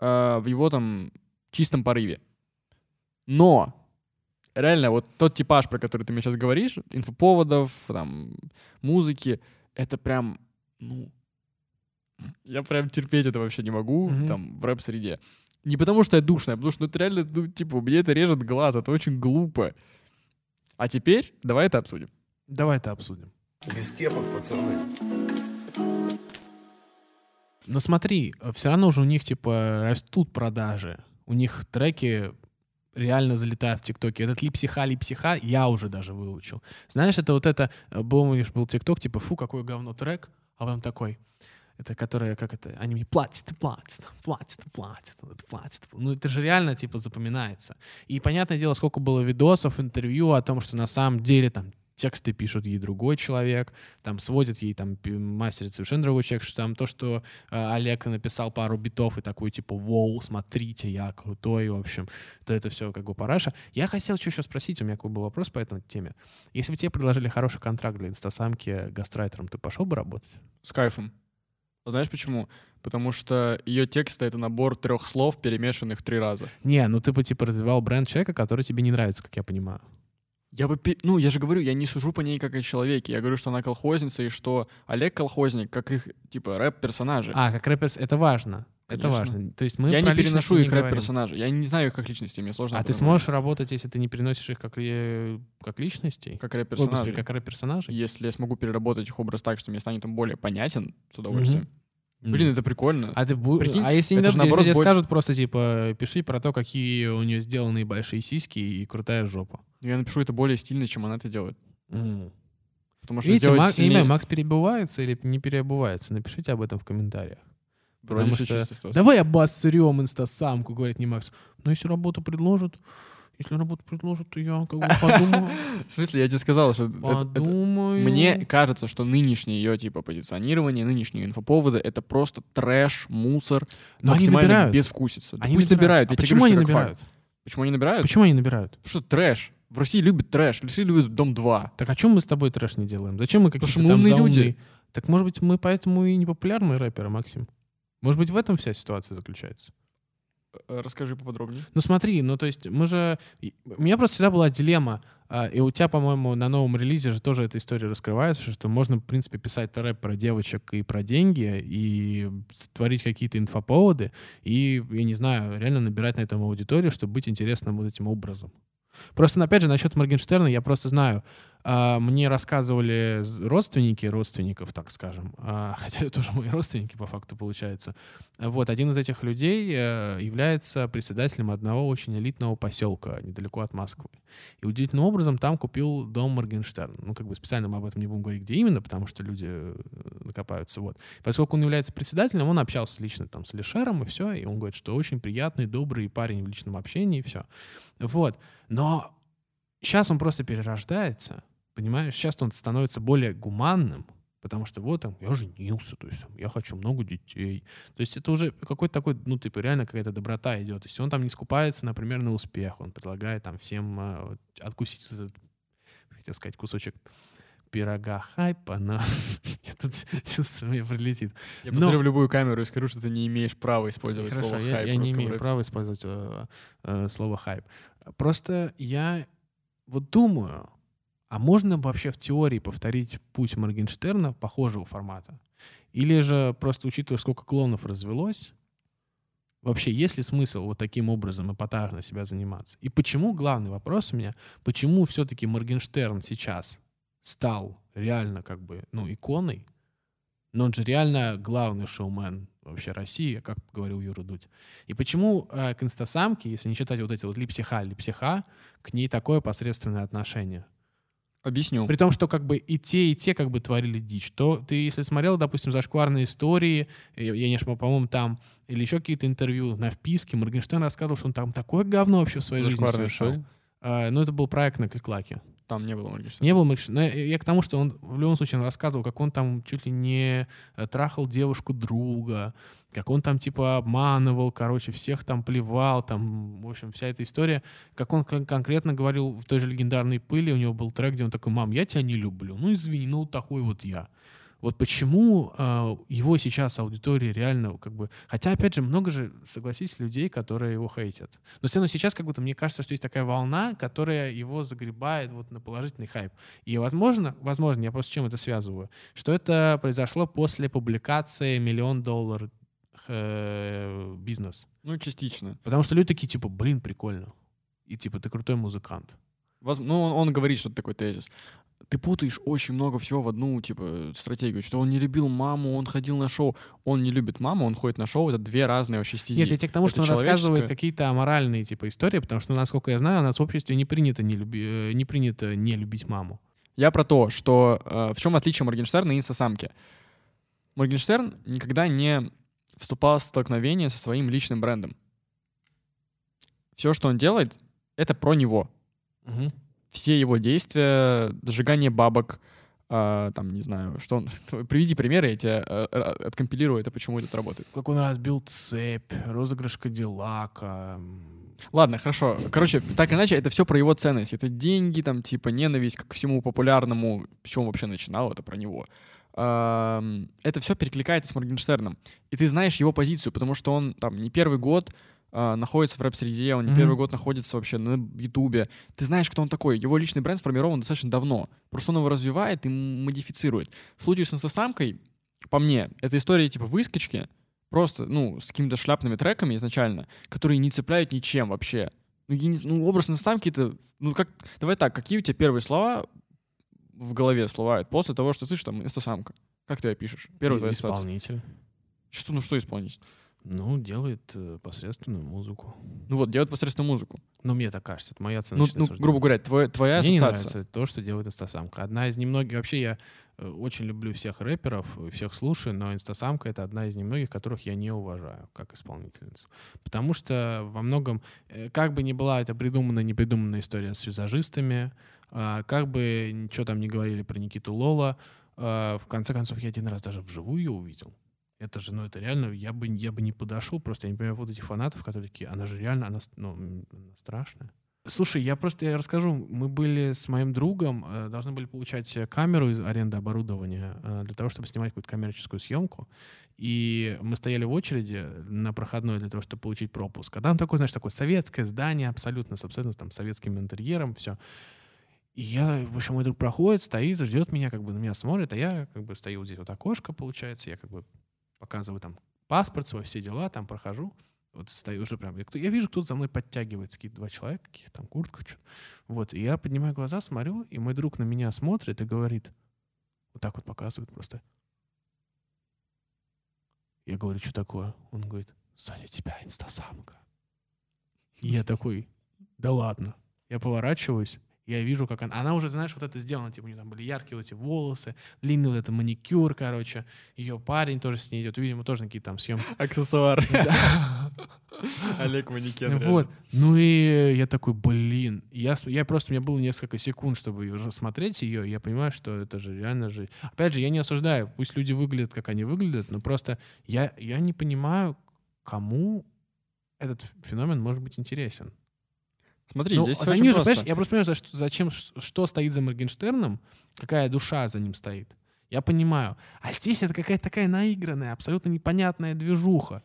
[SPEAKER 1] э, в его там чистом порыве. Но реально вот тот типаж, про который ты мне сейчас говоришь, инфоповодов, там, музыки, это прям, ну, я прям терпеть это вообще не могу,
[SPEAKER 2] Мгм.
[SPEAKER 1] там, в рэп-среде. Не потому что я душная, а потому что ну, это реально, ну, типа, мне это режет глаз, это очень глупо. А теперь давай это обсудим.
[SPEAKER 2] Давай это обсудим.
[SPEAKER 3] Без кепок, пацаны.
[SPEAKER 2] Но смотри, все равно уже у них, типа, растут продажи. У них треки реально залетают в ТикТоке. Этот липсиха, липсиха я уже даже выучил. Знаешь, это вот это, э, помнишь, был ТикТок, типа, фу, какое говно трек, а потом такой, это которое, как это, они мне платят, платят, платят, платят, платят. Ну, это же реально, типа, запоминается. И, понятное дело, сколько было видосов, интервью о том, что на самом деле там тексты пишут ей другой человек, там сводит ей, там мастерит совершенно другой человек, что там то, что э, Олег написал пару битов и такой типа «Воу, смотрите, я крутой», в общем, то это все как бы параша. Я хотел что еще спросить, у меня какой был вопрос по этой теме. Если бы тебе предложили хороший контракт для инстасамки гастрайтером, ты пошел бы работать?
[SPEAKER 1] С кайфом. Знаешь почему? Потому что ее тексты — это набор трех слов, перемешанных три раза.
[SPEAKER 2] Не, ну ты бы типа развивал бренд человека, который тебе не нравится, как я понимаю.
[SPEAKER 1] Я бы, ну, я же говорю, я не сужу по ней как о человеке. Я говорю, что она колхозница, и что Олег колхозник, как их, типа, рэп-персонажи.
[SPEAKER 2] А, как рэпер, это важно. Это
[SPEAKER 1] Конечно.
[SPEAKER 2] важно. То есть мы
[SPEAKER 1] я не переношу их рэп-персонажей. Я не знаю их как личности, мне сложно
[SPEAKER 2] А ты сможешь работать, если ты не переносишь их как, ли- как личностей?
[SPEAKER 1] Как
[SPEAKER 2] Ой,
[SPEAKER 1] рэп-персонажей.
[SPEAKER 2] господи, как рэп-персонажей?
[SPEAKER 1] Если я смогу переработать их образ так, что мне станет он более понятен, с удовольствием.
[SPEAKER 2] Мгм.
[SPEAKER 1] Блин, это прикольно.
[SPEAKER 2] А, ты бу-
[SPEAKER 1] Прикинь,
[SPEAKER 2] а если не дадут,
[SPEAKER 1] наоборот
[SPEAKER 2] тебе
[SPEAKER 1] боль-
[SPEAKER 2] скажут просто, типа, пиши про то, какие у нее сделаны большие сиськи и крутая жопа.
[SPEAKER 1] Но я напишу это более стильно, чем она это делает. Потому что
[SPEAKER 2] Видите, Мак- не
[SPEAKER 1] сильнее-
[SPEAKER 2] знаю, Макс перебывается или не переобувается? Напишите об этом в комментариях.
[SPEAKER 1] Вроде
[SPEAKER 2] Потому
[SPEAKER 1] всё
[SPEAKER 2] что давай обосрем инстасамку, говорит не Макс. Но если работу предложат, если работу предложат, то я как бы подумаю, [LAUGHS]
[SPEAKER 1] В смысле, я тебе сказал, что
[SPEAKER 2] подумаю.
[SPEAKER 1] Мне кажется, что нынешнее ее типа позиционирование, нынешние инфоповоды это просто трэш, мусор, максимально безвкусица.
[SPEAKER 2] Они
[SPEAKER 1] пусть набирают.
[SPEAKER 2] А почему они набирают?
[SPEAKER 1] Почему они набирают?
[SPEAKER 2] Почему они набирают?
[SPEAKER 1] Потому что трэш. В России любят трэш. В России любят Дом 2.
[SPEAKER 2] Так о чем мы с тобой трэш не делаем? Зачем мы какие-то там
[SPEAKER 1] умные
[SPEAKER 2] заумные-
[SPEAKER 1] люди.
[SPEAKER 2] Так может быть мы поэтому и не популярные рэперы, Максим? Может быть в этом вся ситуация заключается?
[SPEAKER 1] Э, Расскажи поподробнее.
[SPEAKER 2] Ну смотри, ну то есть мы же... У меня просто всегда была дилемма, а, и у тебя, по-моему, на новом релизе же тоже эта история раскрывается, что можно, в принципе, писать рэп про девочек и про деньги, и творить какие-то инфоповоды, и, я не знаю, реально набирать на этом аудиторию, чтобы быть интересным вот этим образом. Просто, опять же, насчет Моргенштерна я просто знаю, мне рассказывали родственники родственников, так скажем, а, [LAUGHS] хотя это тоже мои родственники по факту получается. Вот, один из этих людей э, является председателем одного очень элитного поселка недалеко от Москвы. И удивительным образом там купил дом Моргенштерн. Ну, как бы специально мы об этом не будем говорить, где именно, потому что люди э, накопаются. Вот. Поскольку он является председателем, он общался лично там с Лишером, и все. И он говорит, что очень приятный, добрый парень в личном общении, и все. Вот. Но сейчас он просто перерождается, понимаешь? Сейчас он становится более гуманным, потому что вот там, я женился, то есть я хочу много детей. То есть это уже какой-то такой, ну, типа, реально какая-то доброта идет. То есть он там не скупается, например, на успех. Он предлагает там всем вот откусить вот этот, хотел сказать, кусочек пирога хайпа, но [LAUGHS] я тут чувствую, мне прилетит.
[SPEAKER 1] Я
[SPEAKER 2] Но-
[SPEAKER 1] посмотрю в любую камеру и скажу, что ты не имеешь права использовать
[SPEAKER 2] Хорошо,
[SPEAKER 1] слово
[SPEAKER 2] я,
[SPEAKER 1] хайп.
[SPEAKER 2] я не имею
[SPEAKER 1] рэпе.
[SPEAKER 2] права использовать э, э, слово хайп. Просто я вот думаю, а можно вообще в теории повторить путь Моргенштерна похожего формата? Или же просто учитывая, сколько клонов развелось, вообще есть ли смысл вот таким образом эпатажно себя заниматься? И почему, главный вопрос у меня, почему все-таки Моргенштерн сейчас стал реально как бы, ну, иконой, но он же реально главный шоумен вообще России, как говорил Юра Дудь. И почему э, к инстасамке, если не считать вот эти вот липсиха, липсиха, к ней такое посредственное отношение?
[SPEAKER 1] Объясню.
[SPEAKER 2] При том, что как бы и те, и те как бы творили дичь. То ты, если смотрел, допустим, «Зашкварные истории», я, я не ошибаюсь, по-моему, там, или еще какие-то интервью на вписке, Моргенштерн рассказывал, что он там такое говно вообще в своей жизни
[SPEAKER 1] Зашкварные
[SPEAKER 2] совершал.
[SPEAKER 1] истории?
[SPEAKER 2] А, ну, это был проект на Кликлаке.
[SPEAKER 1] Там не было Моргенштерна.
[SPEAKER 2] Не был Моргенштерн. Но я, я к тому, что он в любом случае он рассказывал, как он там чуть ли не э, трахал девушку друга, как он там типа обманывал, короче, всех там плевал, там, в общем, вся эта история. Как он кон- конкретно говорил в той же легендарной пыли, у него был трек, где он такой, мам, я тебя не люблю. Ну, извини, ну, такой вот я. Вот почему э, его сейчас аудитория реально как бы... Хотя, опять же, много же, согласитесь, людей, которые его хейтят. Но все равно сейчас как будто мне кажется, что есть такая волна, которая его загребает вот на положительный хайп. И возможно, возможно, я просто с чем это связываю, что это произошло после публикации «Миллион долларов э, бизнес».
[SPEAKER 1] Ну, частично.
[SPEAKER 2] Потому что люди такие, типа, блин, прикольно. И типа, ты крутой музыкант.
[SPEAKER 1] Ну, он, он говорит, что это такой тезис. Ты путаешь очень много всего в одну, типа, стратегию. Что он не любил маму, он ходил на шоу. Он не любит маму, он ходит на шоу. Это две разные вообще стези.
[SPEAKER 2] Нет, я тебе к тому,
[SPEAKER 1] Это
[SPEAKER 2] что он рассказывает какие-то аморальные типа истории, потому что, насколько я знаю, у нас в обществе не принято не, люби, э, не принято не любить маму.
[SPEAKER 1] Я про то, что э, в чем отличие Моргенштерна и инстасамки. Моргенштерн никогда не вступал в столкновение со своим личным брендом. Все, что он делает, это про него. Все его действия, зажигание бабок, а, там, не знаю, что он... [LAUGHS] Приведи примеры, я тебе э, откомпилирую это, почему это работает.
[SPEAKER 2] Как он разбил цепь, розыгрыш Кадиллака.
[SPEAKER 1] Ладно, хорошо. Короче, так или иначе, это все про его ценность. Это деньги, там, типа, ненависть к всему популярному. С чего вообще начинал, это про него. Это все перекликается с Моргенштерном. И ты знаешь его позицию, потому что он там не первый год находится в рэп-среде, он не
[SPEAKER 2] Мгм.
[SPEAKER 1] первый год находится вообще на Ютубе. Ты знаешь, кто он такой. Его личный бренд сформирован достаточно давно. Просто он его развивает и модифицирует. В случае с инстасамкой, по мне, это история типа выскочки, просто, ну, с какими-то шляпными треками изначально, которые не цепляют ничем вообще. Ну, я не ну образ инстасамки это, ну, как, давай так, какие у тебя первые слова в голове всплывают после того, что ты слышишь там инстасамка? Как ты ее пишешь? Твоя ассоциация.
[SPEAKER 2] исполнитель.
[SPEAKER 1] Что, ну, что исполнить?
[SPEAKER 2] Ну, делает э, посредственную музыку.
[SPEAKER 1] Ну вот, делать посредственную музыку.
[SPEAKER 2] Ну, мне так кажется, это моя
[SPEAKER 1] Ну,
[SPEAKER 2] оценочная
[SPEAKER 1] ну,
[SPEAKER 2] суждение.
[SPEAKER 1] грубо говоря, твоя, твоя
[SPEAKER 2] Мне не
[SPEAKER 1] ассоциация.
[SPEAKER 2] нравится то, что делает инстасамка. Одна из немногих... Вообще я э, очень люблю всех рэперов, всех слушаю, но инстасамка — это одна из немногих, которых я не уважаю как исполнительницу. Потому что во многом, э, как бы ни была это придуманная, непридуманная история с визажистами, а, как бы ничего там не говорили про Никиту Лола, а, в конце концов, я один раз даже вживую ее увидел. Это же, ну, это реально, я бы, я бы не подошел, просто я не понимаю вот этих фанатов, которые такие, она же реально, она, ну, она страшная. Слушай, я просто я расскажу. Мы были с моим другом, э, должны были получать э, камеру из аренды оборудования э, для того, чтобы снимать какую-то коммерческую съемку. И мы стояли в очереди на проходной для того, чтобы получить пропуск. А там такое, знаешь, такое советское здание абсолютно, с абсолютно там советским интерьером, все. И я, в общем, мой друг проходит, стоит, ждет меня, как бы на меня смотрит, а я как бы стою вот здесь вот окошко, получается, я как бы показываю там паспорт свой, все дела, там прохожу. Вот стою уже прям. Я, вижу, кто-то за мной подтягивается, какие-то два человека, каких там куртка, что Вот, и я поднимаю глаза, смотрю, и мой друг на меня смотрит и говорит, вот так вот показывает просто. Я говорю, что такое? Он говорит, сзади тебя инстасамка. Я такой, да ладно. Я поворачиваюсь, я вижу, как она... Она уже, знаешь, вот это сделано, типа, у нее там были яркие вот эти волосы, длинный вот это маникюр, короче. Ее парень тоже с ней идет. Видимо, тоже на какие-то там съемки. [LAUGHS]
[SPEAKER 1] Аксессуар. [LAUGHS]
[SPEAKER 2] Да. [LAUGHS]
[SPEAKER 1] Олег Манекен.
[SPEAKER 2] Вот. Ну и я такой, блин. Я, я просто, у меня было несколько секунд, чтобы рассмотреть ее, я понимаю, что это же реально же... Опять же, я не осуждаю, пусть люди выглядят, как они выглядят, но просто я, я не понимаю, кому этот феномен может быть интересен.
[SPEAKER 1] Смотри,
[SPEAKER 2] Ну,
[SPEAKER 1] здесь
[SPEAKER 2] за ним же,
[SPEAKER 1] просто.
[SPEAKER 2] понимаешь, я просто понимаю, за что, зачем, что стоит за Моргенштерном, какая душа за ним стоит. Я понимаю. А здесь это какая-то такая наигранная, абсолютно непонятная движуха.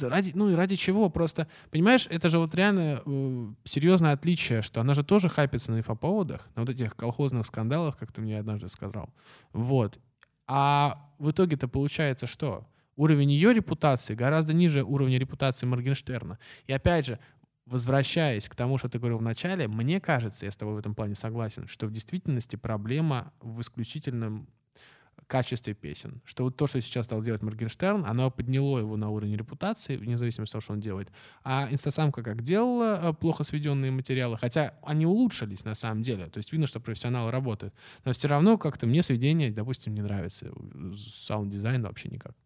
[SPEAKER 2] Ради, ну и ради чего? Просто, понимаешь, это же вот реально э, серьезное отличие, что она же тоже хайпится на инфоповодах, на вот этих колхозных скандалах, как ты мне однажды сказал. Вот. А в итоге-то получается что? Уровень ее репутации гораздо ниже уровня репутации Моргенштерна. И опять же, возвращаясь к тому, что ты говорил в начале, мне кажется, я с тобой в этом плане согласен, что в действительности проблема в исключительном качестве песен. Что вот то, что сейчас стал делать Моргенштерн, оно подняло его на уровень репутации, вне зависимости от того, что он делает. А инстасамка как делала э, плохо сведенные материалы, хотя они улучшились на самом деле. То есть видно, что профессионалы работают. Но все равно как-то мне сведение, допустим, не нравится. Саунд-дизайн вообще никак.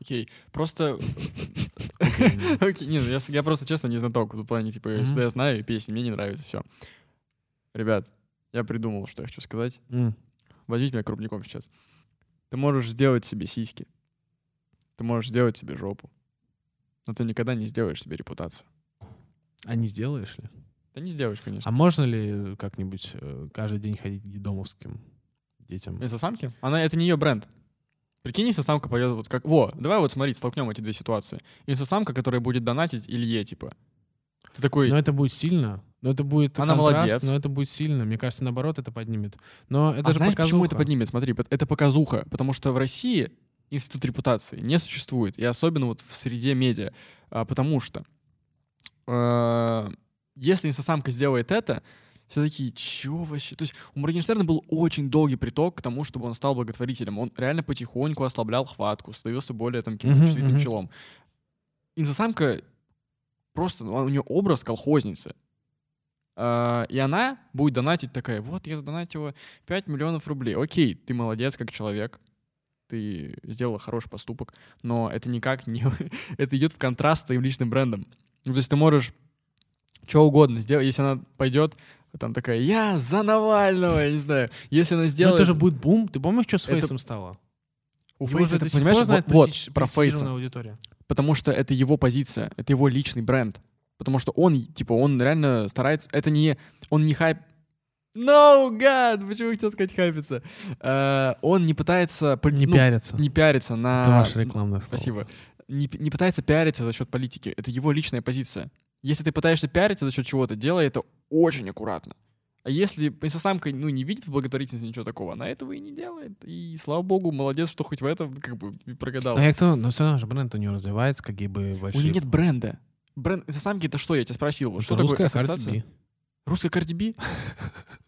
[SPEAKER 1] Окей, просто... [LAUGHS] Окей, не, ну я, с- я просто честно не знаток в плане, типа, что я знаю, песни, мне не нравится, все. Ребят, я придумал, что я хочу сказать. Возьмите меня крупняком сейчас. Ты можешь сделать себе сиськи. Ты можешь сделать себе жопу. Но ты никогда не сделаешь себе репутацию.
[SPEAKER 2] А не сделаешь ли?
[SPEAKER 1] Ты не сделаешь, конечно.
[SPEAKER 2] А можно ли как-нибудь э, каждый день ходить к детдомовским детям?
[SPEAKER 1] Инстасамки? Она, это не ее бренд. Прикинь, инстасамка пойдет вот как... Во, давай вот смотри, столкнем эти две ситуации. Инстасамка, которая будет донатить Илье, типа. Ты такой...
[SPEAKER 2] Но это будет сильно. Но это будет
[SPEAKER 1] Она
[SPEAKER 2] контраст,
[SPEAKER 1] молодец.
[SPEAKER 2] но это будет сильно. Мне кажется, наоборот, это поднимет. Но это
[SPEAKER 1] а
[SPEAKER 2] же
[SPEAKER 1] знаешь, почему это
[SPEAKER 2] показуха.
[SPEAKER 1] поднимет? Смотри, это показуха. Потому что в России институт репутации не существует. И особенно вот в среде медиа. А, потому что э, если инстасамка сделает это, все такие, чё вообще? То есть у Моргенштерна был очень долгий приток к тому, чтобы он стал благотворителем. Он реально потихоньку ослаблял хватку, становился более там каким-то чувствительным
[SPEAKER 2] мгм.
[SPEAKER 1] челом. Инстасамка просто, ну, у нее образ колхозницы. А, и она будет донатить такая, вот я задонатила 5 миллионов рублей. Окей, ты молодец как человек, ты сделала хороший поступок, но это никак не... [LAUGHS] это идет в контраст с твоим личным брендом. Ну, то есть ты можешь что угодно сделать, если она пойдет, там такая, я за Навального, я не знаю. Если она
[SPEAKER 2] Но
[SPEAKER 1] сделает...
[SPEAKER 2] это же будет бум. Ты помнишь, что с
[SPEAKER 1] Это-
[SPEAKER 2] Фейсом стало?
[SPEAKER 1] У
[SPEAKER 2] Его
[SPEAKER 1] Фейса, это, понимаешь, вот, вот, про Фейса.
[SPEAKER 2] аудитория.
[SPEAKER 1] Потому что это его позиция, это его личный бренд. Потому что он, типа, он реально старается... Это не... Он не хайп... No, God! Почему я хотел сказать хайпиться? Э, он не пытается...
[SPEAKER 2] Не
[SPEAKER 1] ну,
[SPEAKER 2] пиарится.
[SPEAKER 1] Не пиарится на...
[SPEAKER 2] Это ваше рекламное слово.
[SPEAKER 1] Спасибо. Не, не пытается пиариться за счет политики. Это его личная позиция. Если ты пытаешься пиариться за счет чего-то, делай это очень аккуратно. А если инстасамка ну, не видит в благотворительности ничего такого, она этого и не делает. И слава богу, молодец, что хоть в этом как бы прогадал.
[SPEAKER 2] Но я кто, но все равно же бренд у нее развивается, какие бы
[SPEAKER 1] У
[SPEAKER 2] большие...
[SPEAKER 1] нее нет бренда. Бренд инстасамки это что? Я тебя спросил.
[SPEAKER 2] Это
[SPEAKER 1] что такое
[SPEAKER 2] русская Cardi
[SPEAKER 1] ассоциация?
[SPEAKER 2] B.
[SPEAKER 1] Русская Cardi B?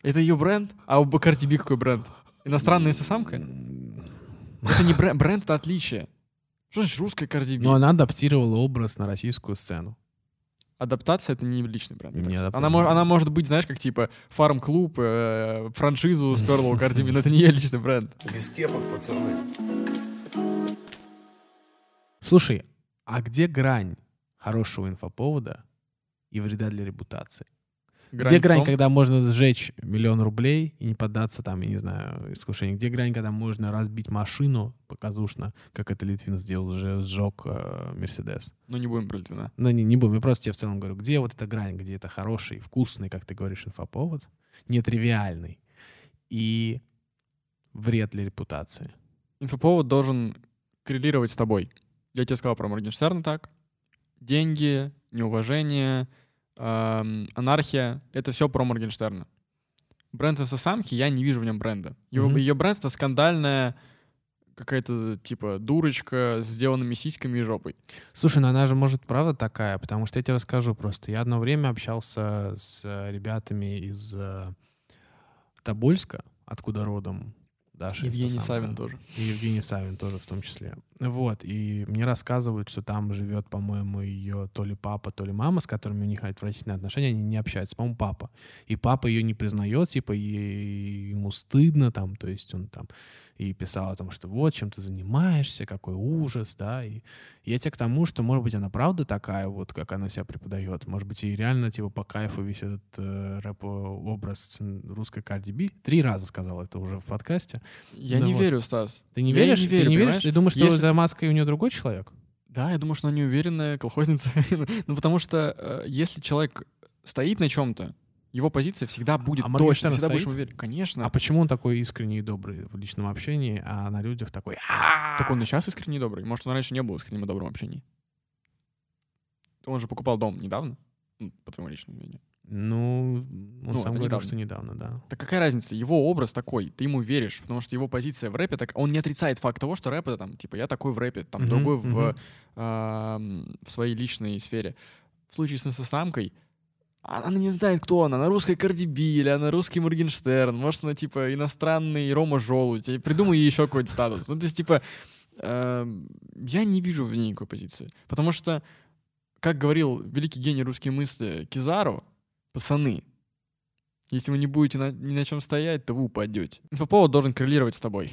[SPEAKER 1] Это ее бренд? А у Cardi B какой бренд? Иностранная инстасамка? Это не бренд, бренд это отличие. Что значит русская Cardi B?
[SPEAKER 2] Но она адаптировала образ на российскую сцену.
[SPEAKER 1] Адаптация это не личный бренд.
[SPEAKER 2] Не.
[SPEAKER 1] Она, она может быть, знаешь, как типа фарм-клуб, э, франшизу сперла у B, но это не ее личный бренд.
[SPEAKER 3] Без кепок, пацаны.
[SPEAKER 2] Слушай, а где грань хорошего инфоповода и вреда для репутации? Где
[SPEAKER 1] в
[SPEAKER 2] грань, когда можно сжечь миллион рублей и не поддаться там, я не знаю, искушению? Где грань, когда можно разбить машину показушно, как это Литвин сделал, же сжег э, Мерседес?
[SPEAKER 1] Ну, не будем про Литвина.
[SPEAKER 2] Ну, не, не будем, я просто тебе в целом говорю, где вот эта грань, где это хороший, вкусный, как ты говоришь, инфоповод, нетривиальный и вред для репутации?
[SPEAKER 1] Инфоповод должен коррелировать с тобой. Я тебе сказал про Моргенштерна так. Деньги, неуважение, эм, анархия — это все про Моргенштерна. Бренд инстасамки, я не вижу в нем бренда. Его,
[SPEAKER 2] Мгм.
[SPEAKER 1] ее бренд — это скандальная какая-то, типа, дурочка с сделанными сиськами и жопой.
[SPEAKER 2] Слушай, ну она же может правда такая, потому что я тебе расскажу просто. Я одно время общался с ребятами из э, Тобольска, откуда родом Даша
[SPEAKER 1] Евгений. Савин тоже.
[SPEAKER 2] И Евгений Савин тоже в том числе. Вот, и мне рассказывают, что там живет, по-моему, ее то ли папа, то ли мама, с которыми у них отвратительные отношения, они не общаются, по-моему, папа. И папа ее не признает, типа, ей- ему стыдно там, то есть он там и писал о том, что вот, чем ты занимаешься, какой ужас, да, и я тебе к тому, что, может быть, она правда такая вот, как она себя преподает, может быть, ей реально, типа, по кайфу весь этот э, рэп-образ русской Cardi B. Три раза сказал это уже в подкасте.
[SPEAKER 1] Я
[SPEAKER 2] Ну
[SPEAKER 1] не
[SPEAKER 2] вот.
[SPEAKER 1] верю, Стас.
[SPEAKER 2] Ты не
[SPEAKER 1] Я
[SPEAKER 2] веришь?
[SPEAKER 1] не
[SPEAKER 2] ты
[SPEAKER 1] верю,
[SPEAKER 2] не веришь?
[SPEAKER 1] понимаешь?
[SPEAKER 2] Ты думаешь, что
[SPEAKER 1] Если-
[SPEAKER 2] за маской у нее другой человек?
[SPEAKER 1] Да, я думаю, что она неуверенная колхозница. [LAUGHS] ну, потому что э, если человек стоит на чем-то, его позиция всегда будет
[SPEAKER 2] а
[SPEAKER 1] точно. Всегда будешь
[SPEAKER 2] стоит?
[SPEAKER 1] верить. Конечно.
[SPEAKER 2] А почему он такой искренний и добрый в личном общении, а на людях такой...
[SPEAKER 1] Так он и сейчас искренне добрый. Может, он раньше не был искренним и добрым в общении. Он же покупал дом недавно, ну, по твоему личному мнению.
[SPEAKER 2] Ну, он
[SPEAKER 1] Ну,
[SPEAKER 2] сам
[SPEAKER 1] это
[SPEAKER 2] говорил,
[SPEAKER 1] недавно.
[SPEAKER 2] что недавно, да.
[SPEAKER 1] Так какая разница? Его образ такой, ты ему веришь, потому что его позиция в рэпе, так он не отрицает факт того, что рэп это там, типа, я такой в рэпе, там,
[SPEAKER 2] Мгм,
[SPEAKER 1] другой в,
[SPEAKER 2] мгм.
[SPEAKER 1] ам, в своей личной сфере. В случае с инстасамкой, а она не знает, кто она. Она русская Карди или она русский Моргенштерн, может, она, типа, иностранный Рома Желудь. Я придумаю ей еще какой-то статус. Ну, то есть, типа, эм, я не вижу в ней никакой позиции. Потому что, как говорил великий гений русской мысли Кизару, пацаны, если вы не будете на, ни на чем стоять, то вы упадете. Инфоповод должен коррелировать с тобой.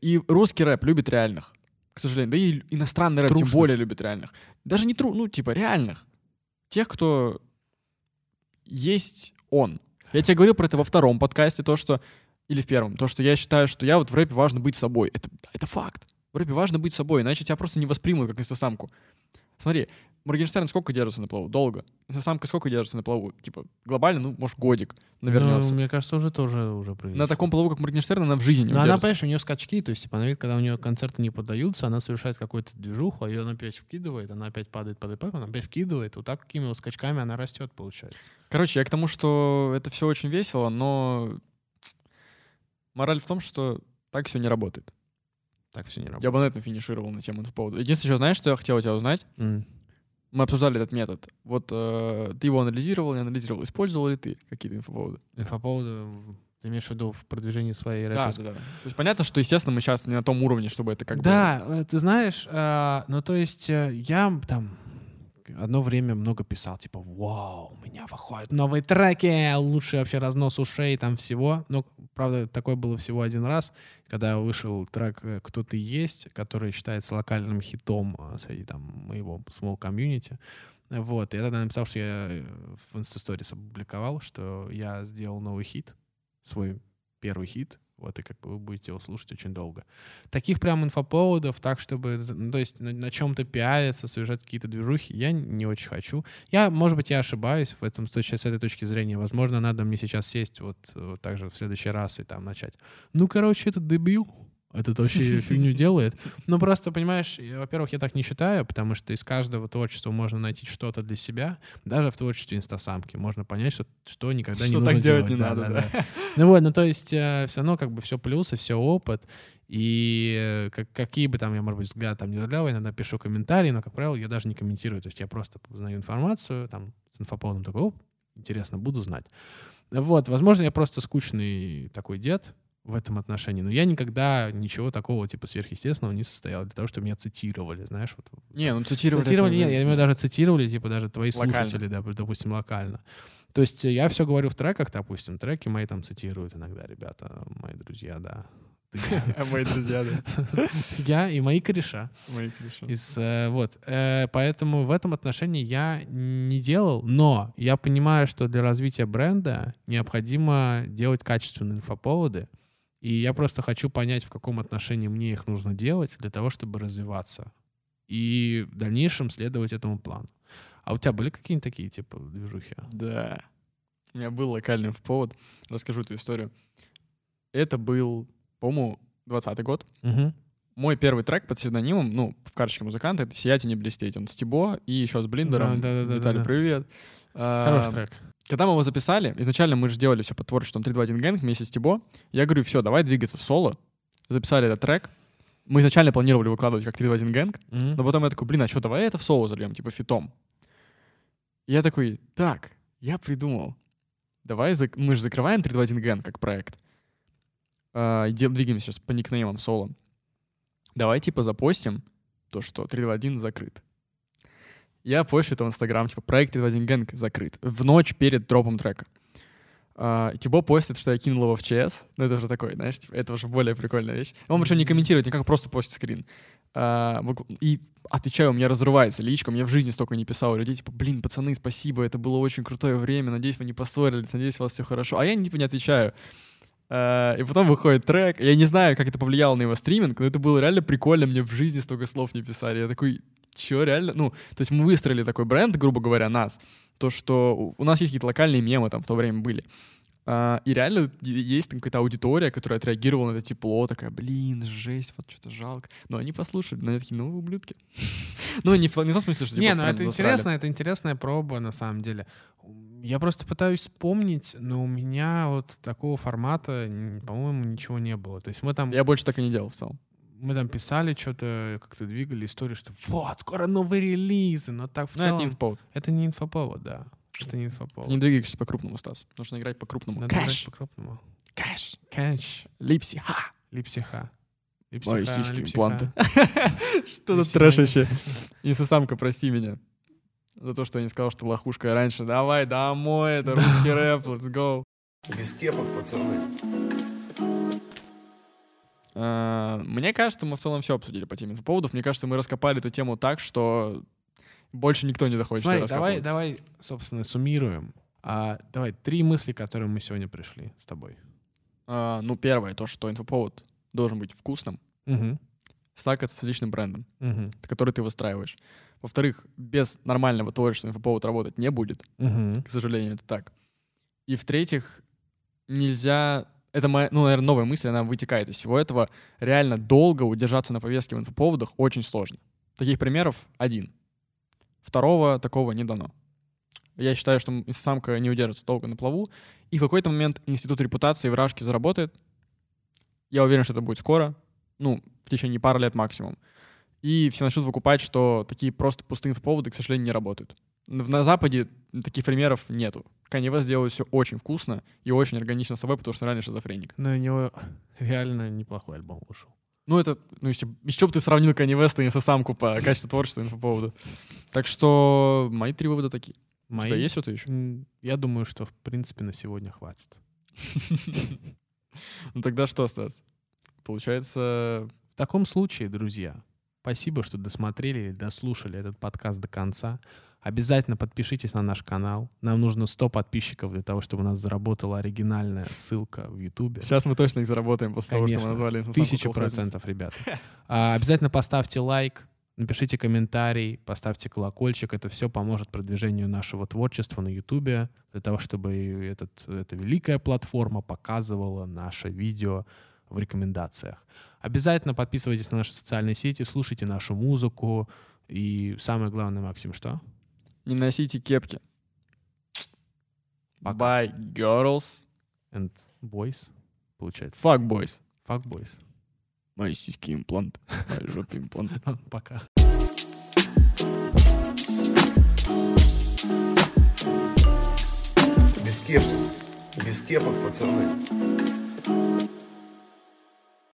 [SPEAKER 1] И русский рэп любит реальных, к сожалению. Да и иностранный рэп тем
[SPEAKER 2] Трушных.
[SPEAKER 1] более любит реальных. Даже не тру, ну, типа, реальных. Тех, кто есть он. Я тебе говорил про это во втором подкасте, то, что... Или в первом. То, что я считаю, что я вот в рэпе важно быть собой. Это, это факт. В рэпе важно быть собой, иначе тебя просто не воспримут как инстасамку. Смотри, Моргенштерн сколько держится на плаву? Долго. Инстасамка сколько держится на плаву? Типа, глобально, ну, может, годик навернется.
[SPEAKER 2] Ну, мне кажется, уже тоже уже прилично.
[SPEAKER 1] На таком плаву, как Моргенштерн, она в жизни не
[SPEAKER 2] Но она, понимаешь, у нее скачки, то есть, типа, она видит, когда у нее концерты не поддаются, она совершает какую-то движуху, ее она опять вкидывает, она опять падает, падает, падает, она опять вкидывает. Вот так, какими вот скачками она растет, получается.
[SPEAKER 1] Короче, я к тому, что это все очень весело, но мораль в том, что так все не работает.
[SPEAKER 2] Так все не работает.
[SPEAKER 1] Я бы на этом финишировал на тему инфоповода. Единственное, что знаешь, что я хотел у тебя узнать?
[SPEAKER 2] М.
[SPEAKER 1] Мы обсуждали этот метод. Вот э, ты его анализировал, не анализировал. Использовал ли ты какие-то инфоповоды?
[SPEAKER 2] Инфоповоды, ты имеешь в виду в продвижении своей
[SPEAKER 1] Да, да, да. То есть понятно, что, естественно, мы сейчас не на том уровне, чтобы это как бы...
[SPEAKER 2] да, э, ты знаешь, э, ну то есть э, я там одно время много писал, типа, вау, у меня выходят новые треки, лучший вообще разнос ушей, там всего. Но, правда, такое было всего один раз, когда вышел трек «Кто ты есть», который считается локальным хитом э, среди там моего small комьюнити. Вот, я тогда написал, что я э, в Инстасторис опубликовал, что я сделал новый хит, свой первый хит, вот, и как бы вы будете его слушать очень долго. Таких прям инфоповодов, так, чтобы, ну, то есть на, на чем-то пиариться, совершать какие-то движухи, я не очень хочу. Я, может быть, я ошибаюсь в этом, с, точки- с этой точки зрения. Возможно, надо мне сейчас сесть вот, вот так же в следующий раз и там начать. Ну, короче, этот дебил, этот вообще [LAUGHS] фигню делает. Ну, просто, понимаешь, во-первых, я так не считаю, потому что из каждого творчества можно найти что-то для себя. Даже в творчестве инстасамки можно понять, что, что никогда не
[SPEAKER 1] Что
[SPEAKER 2] нужно
[SPEAKER 1] так делать
[SPEAKER 2] делать.
[SPEAKER 1] не надо, да.
[SPEAKER 2] Ну вот, ну то есть все равно как бы все плюсы, все опыт. И э, как, какие бы там я, может быть, взгляды там не я иногда пишу комментарии, но, как правило, я даже не комментирую. То есть я просто узнаю информацию, там, с инфоповодом такой, оп, интересно, буду знать. Вот, возможно, я просто скучный такой дед в этом отношении, но я никогда ничего такого типа сверхъестественного не состоял для того, чтобы меня цитировали, знаешь, вот
[SPEAKER 1] Не, ну цитировали...
[SPEAKER 2] Цитировали,
[SPEAKER 1] это-
[SPEAKER 2] нет, я имею даже цитировали, типа даже твои
[SPEAKER 1] Локально.
[SPEAKER 2] слушатели, да, допустим, локально. То есть э, я все говорю в треках, допустим, треки мои там цитируют иногда ребята, мои друзья, да. [LAUGHS]
[SPEAKER 1] Мои друзья, да. [LAUGHS]
[SPEAKER 2] Я и мои кореша.
[SPEAKER 1] Мои.
[SPEAKER 2] Из, э, вот. Э, Поэтому в этом отношении я не делал, но я понимаю, что для развития бренда необходимо делать качественные инфоповоды. И я просто хочу понять, в каком отношении мне их нужно делать для того, чтобы развиваться. И в дальнейшем следовать этому плану. А у тебя были какие-нибудь такие, типа, движухи?
[SPEAKER 1] Да. У меня был локальный повод. Расскажу эту историю. Это был, по-моему, 20 год.
[SPEAKER 2] Мгм.
[SPEAKER 1] Мой первый трек под псевдонимом, ну, в карточке музыканта, это «Сиять и не блестеть». Он с Тибо и еще с Блиндером.
[SPEAKER 2] Да, да, да, да,
[SPEAKER 1] Виталий,
[SPEAKER 2] да.
[SPEAKER 1] привет. А,
[SPEAKER 2] Хороший трек.
[SPEAKER 1] Когда мы его записали, изначально мы же делали все под творчеством 321 Гэнг вместе с Тибо. Я говорю, все, давай двигаться в соло. Записали этот трек. Мы изначально планировали выкладывать как 321 Гэнг,
[SPEAKER 2] Мгм.
[SPEAKER 1] но потом я такой, блин, а что, давай это в соло зальем, типа фитом. И я такой, так, я придумал. Давай, зак- мы же закрываем 321 Гэнг как проект. Дел- двигаемся сейчас по никнеймам соло. Давай, типа, запостим то, что 321 закрыт. Я это в Инстаграм, типа, проект 321 Гэнг закрыт. В ночь перед дропом трека. А, Тибо постит, что я кинул его в ЧС. Ну, это уже такой, знаешь, типа, это уже более прикольная вещь. Он причем не комментирует никак, просто постит скрин. А, и отвечаю, у меня разрывается личка, мне в жизни столько не писал людей, типа, блин, пацаны, спасибо, это было очень крутое время, надеюсь, вы не поссорились, надеюсь, у вас все хорошо. А я, типа, не отвечаю. А, и потом выходит трек, я не знаю, как это повлияло на его стриминг, но это было реально прикольно, мне в жизни столько слов не писали. Я такой, чё, реально? Ну, то есть мы выстроили такой бренд, грубо говоря, нас, то, что у- нас есть какие-то локальные мемы там в то время были. А, и реально есть там какая-то аудитория, которая отреагировала на это тепло, такая, блин, жесть, вот что-то жалко. Но они послушали, но они такие, ну, ублюдки. [LAUGHS] Ну, не в том смысле, что...
[SPEAKER 2] Не,
[SPEAKER 1] типа,
[SPEAKER 2] ну это интересно, это интересная проба на самом деле. Я просто пытаюсь вспомнить, но у меня вот такого формата, по-моему, ничего не было. То есть мы там,
[SPEAKER 1] Я больше так и не делал в целом.
[SPEAKER 2] Мы там писали что-то, как-то двигали историю, что вот, скоро новые релизы, но так в
[SPEAKER 1] Ну, это
[SPEAKER 2] целом...
[SPEAKER 1] не инфоповод.
[SPEAKER 2] Это не инфоповод, да. Это не инфоповод.
[SPEAKER 1] Ты не двигаешься по-крупному, Стас. Нужно играть по-крупному.
[SPEAKER 2] Надо играть
[SPEAKER 1] Кэш.
[SPEAKER 2] по-крупному.
[SPEAKER 1] Кэш.
[SPEAKER 2] Кэш.
[SPEAKER 1] Липси. Ха.
[SPEAKER 2] Липсиха.
[SPEAKER 1] Мои
[SPEAKER 2] Липсиха,
[SPEAKER 1] сиськи,
[SPEAKER 2] липсиха.
[SPEAKER 1] импланты. [LAUGHS] Что за трэш вообще? Инфосамка, прости меня. За то, что я не сказал, что лохушка раньше. Давай домой, это русский [LAUGHS] рэп, let's go.
[SPEAKER 3] Без кепок, пацаны.
[SPEAKER 1] А, Мне кажется, мы в целом все обсудили по теме инфоповодов. Мне кажется, мы раскопали эту тему так, что больше никто не захочет
[SPEAKER 2] Смотри, давай, давай, собственно, суммируем. А, давай, три мысли, к которым мы сегодня пришли с тобой.
[SPEAKER 1] А, Ну, первое, то, что инфоповод должен быть вкусным,
[SPEAKER 2] Угу.
[SPEAKER 1] стакаться с личным брендом,
[SPEAKER 2] Угу.
[SPEAKER 1] который ты выстраиваешь. Во-вторых, без нормального творчества инфоповод работать не будет.
[SPEAKER 2] Угу.
[SPEAKER 1] К сожалению, это так. И в-третьих, нельзя... Это моя, ну, наверное, новая мысль, она вытекает из всего этого. Реально долго удержаться на повестке в инфоповодах очень сложно. Таких примеров один. Второго такого не дано. Я считаю, что самка не удержится долго на плаву, и в какой-то момент институт репутации в Рашке заработает. Я уверен, что это будет скоро, ну, в течение пары лет максимум. И все начнут выкупать, что такие просто пустые инфоповоды, к сожалению, не работают. На Западе таких примеров нету. Kanye West делает все очень вкусно и очень органично с собой, потому что реально шизофреник.
[SPEAKER 2] Но у него реально неплохой альбом вышел.
[SPEAKER 1] Ну, это, ну, если, чего бы ты сравнил Kanye West и самку по качеству творчества инфоповода. Так что мои три вывода такие. У
[SPEAKER 2] Мои?
[SPEAKER 1] тебя есть что-то еще?
[SPEAKER 2] Я думаю, что, в принципе, на сегодня хватит. [LAUGHS]
[SPEAKER 1] Ну тогда что, Стас? Получается,
[SPEAKER 2] В таком случае, друзья, спасибо, что досмотрели или дослушали этот подкаст до конца. Обязательно подпишитесь на наш канал. Нам нужно 100 подписчиков для того, чтобы у нас заработала оригинальная ссылка в Ютубе.
[SPEAKER 1] сейчас мы точно их заработаем после того, что мы
[SPEAKER 2] Конечно.
[SPEAKER 1] назвали
[SPEAKER 2] Тысяча процентов, ребята. [LAUGHS] А, Обязательно поставьте лайк, напишите комментарий, поставьте колокольчик. Это все поможет продвижению нашего творчества на Ютубе, для того, чтобы этот, эта великая платформа показывала наше видео в рекомендациях. Обязательно подписывайтесь на наши социальные сети, слушайте нашу музыку. И самое главное, Максим, что?
[SPEAKER 1] Не носите кепки.
[SPEAKER 2] Пока.
[SPEAKER 1] Bye, girls.
[SPEAKER 2] And boys, получается.
[SPEAKER 1] Fuck, boys.
[SPEAKER 2] Fuck boys.
[SPEAKER 1] Мои сиськи имплант. Мои жопы имплант. [LAUGHS]
[SPEAKER 2] Пока.
[SPEAKER 3] Без кепок. Без кепок, пацаны.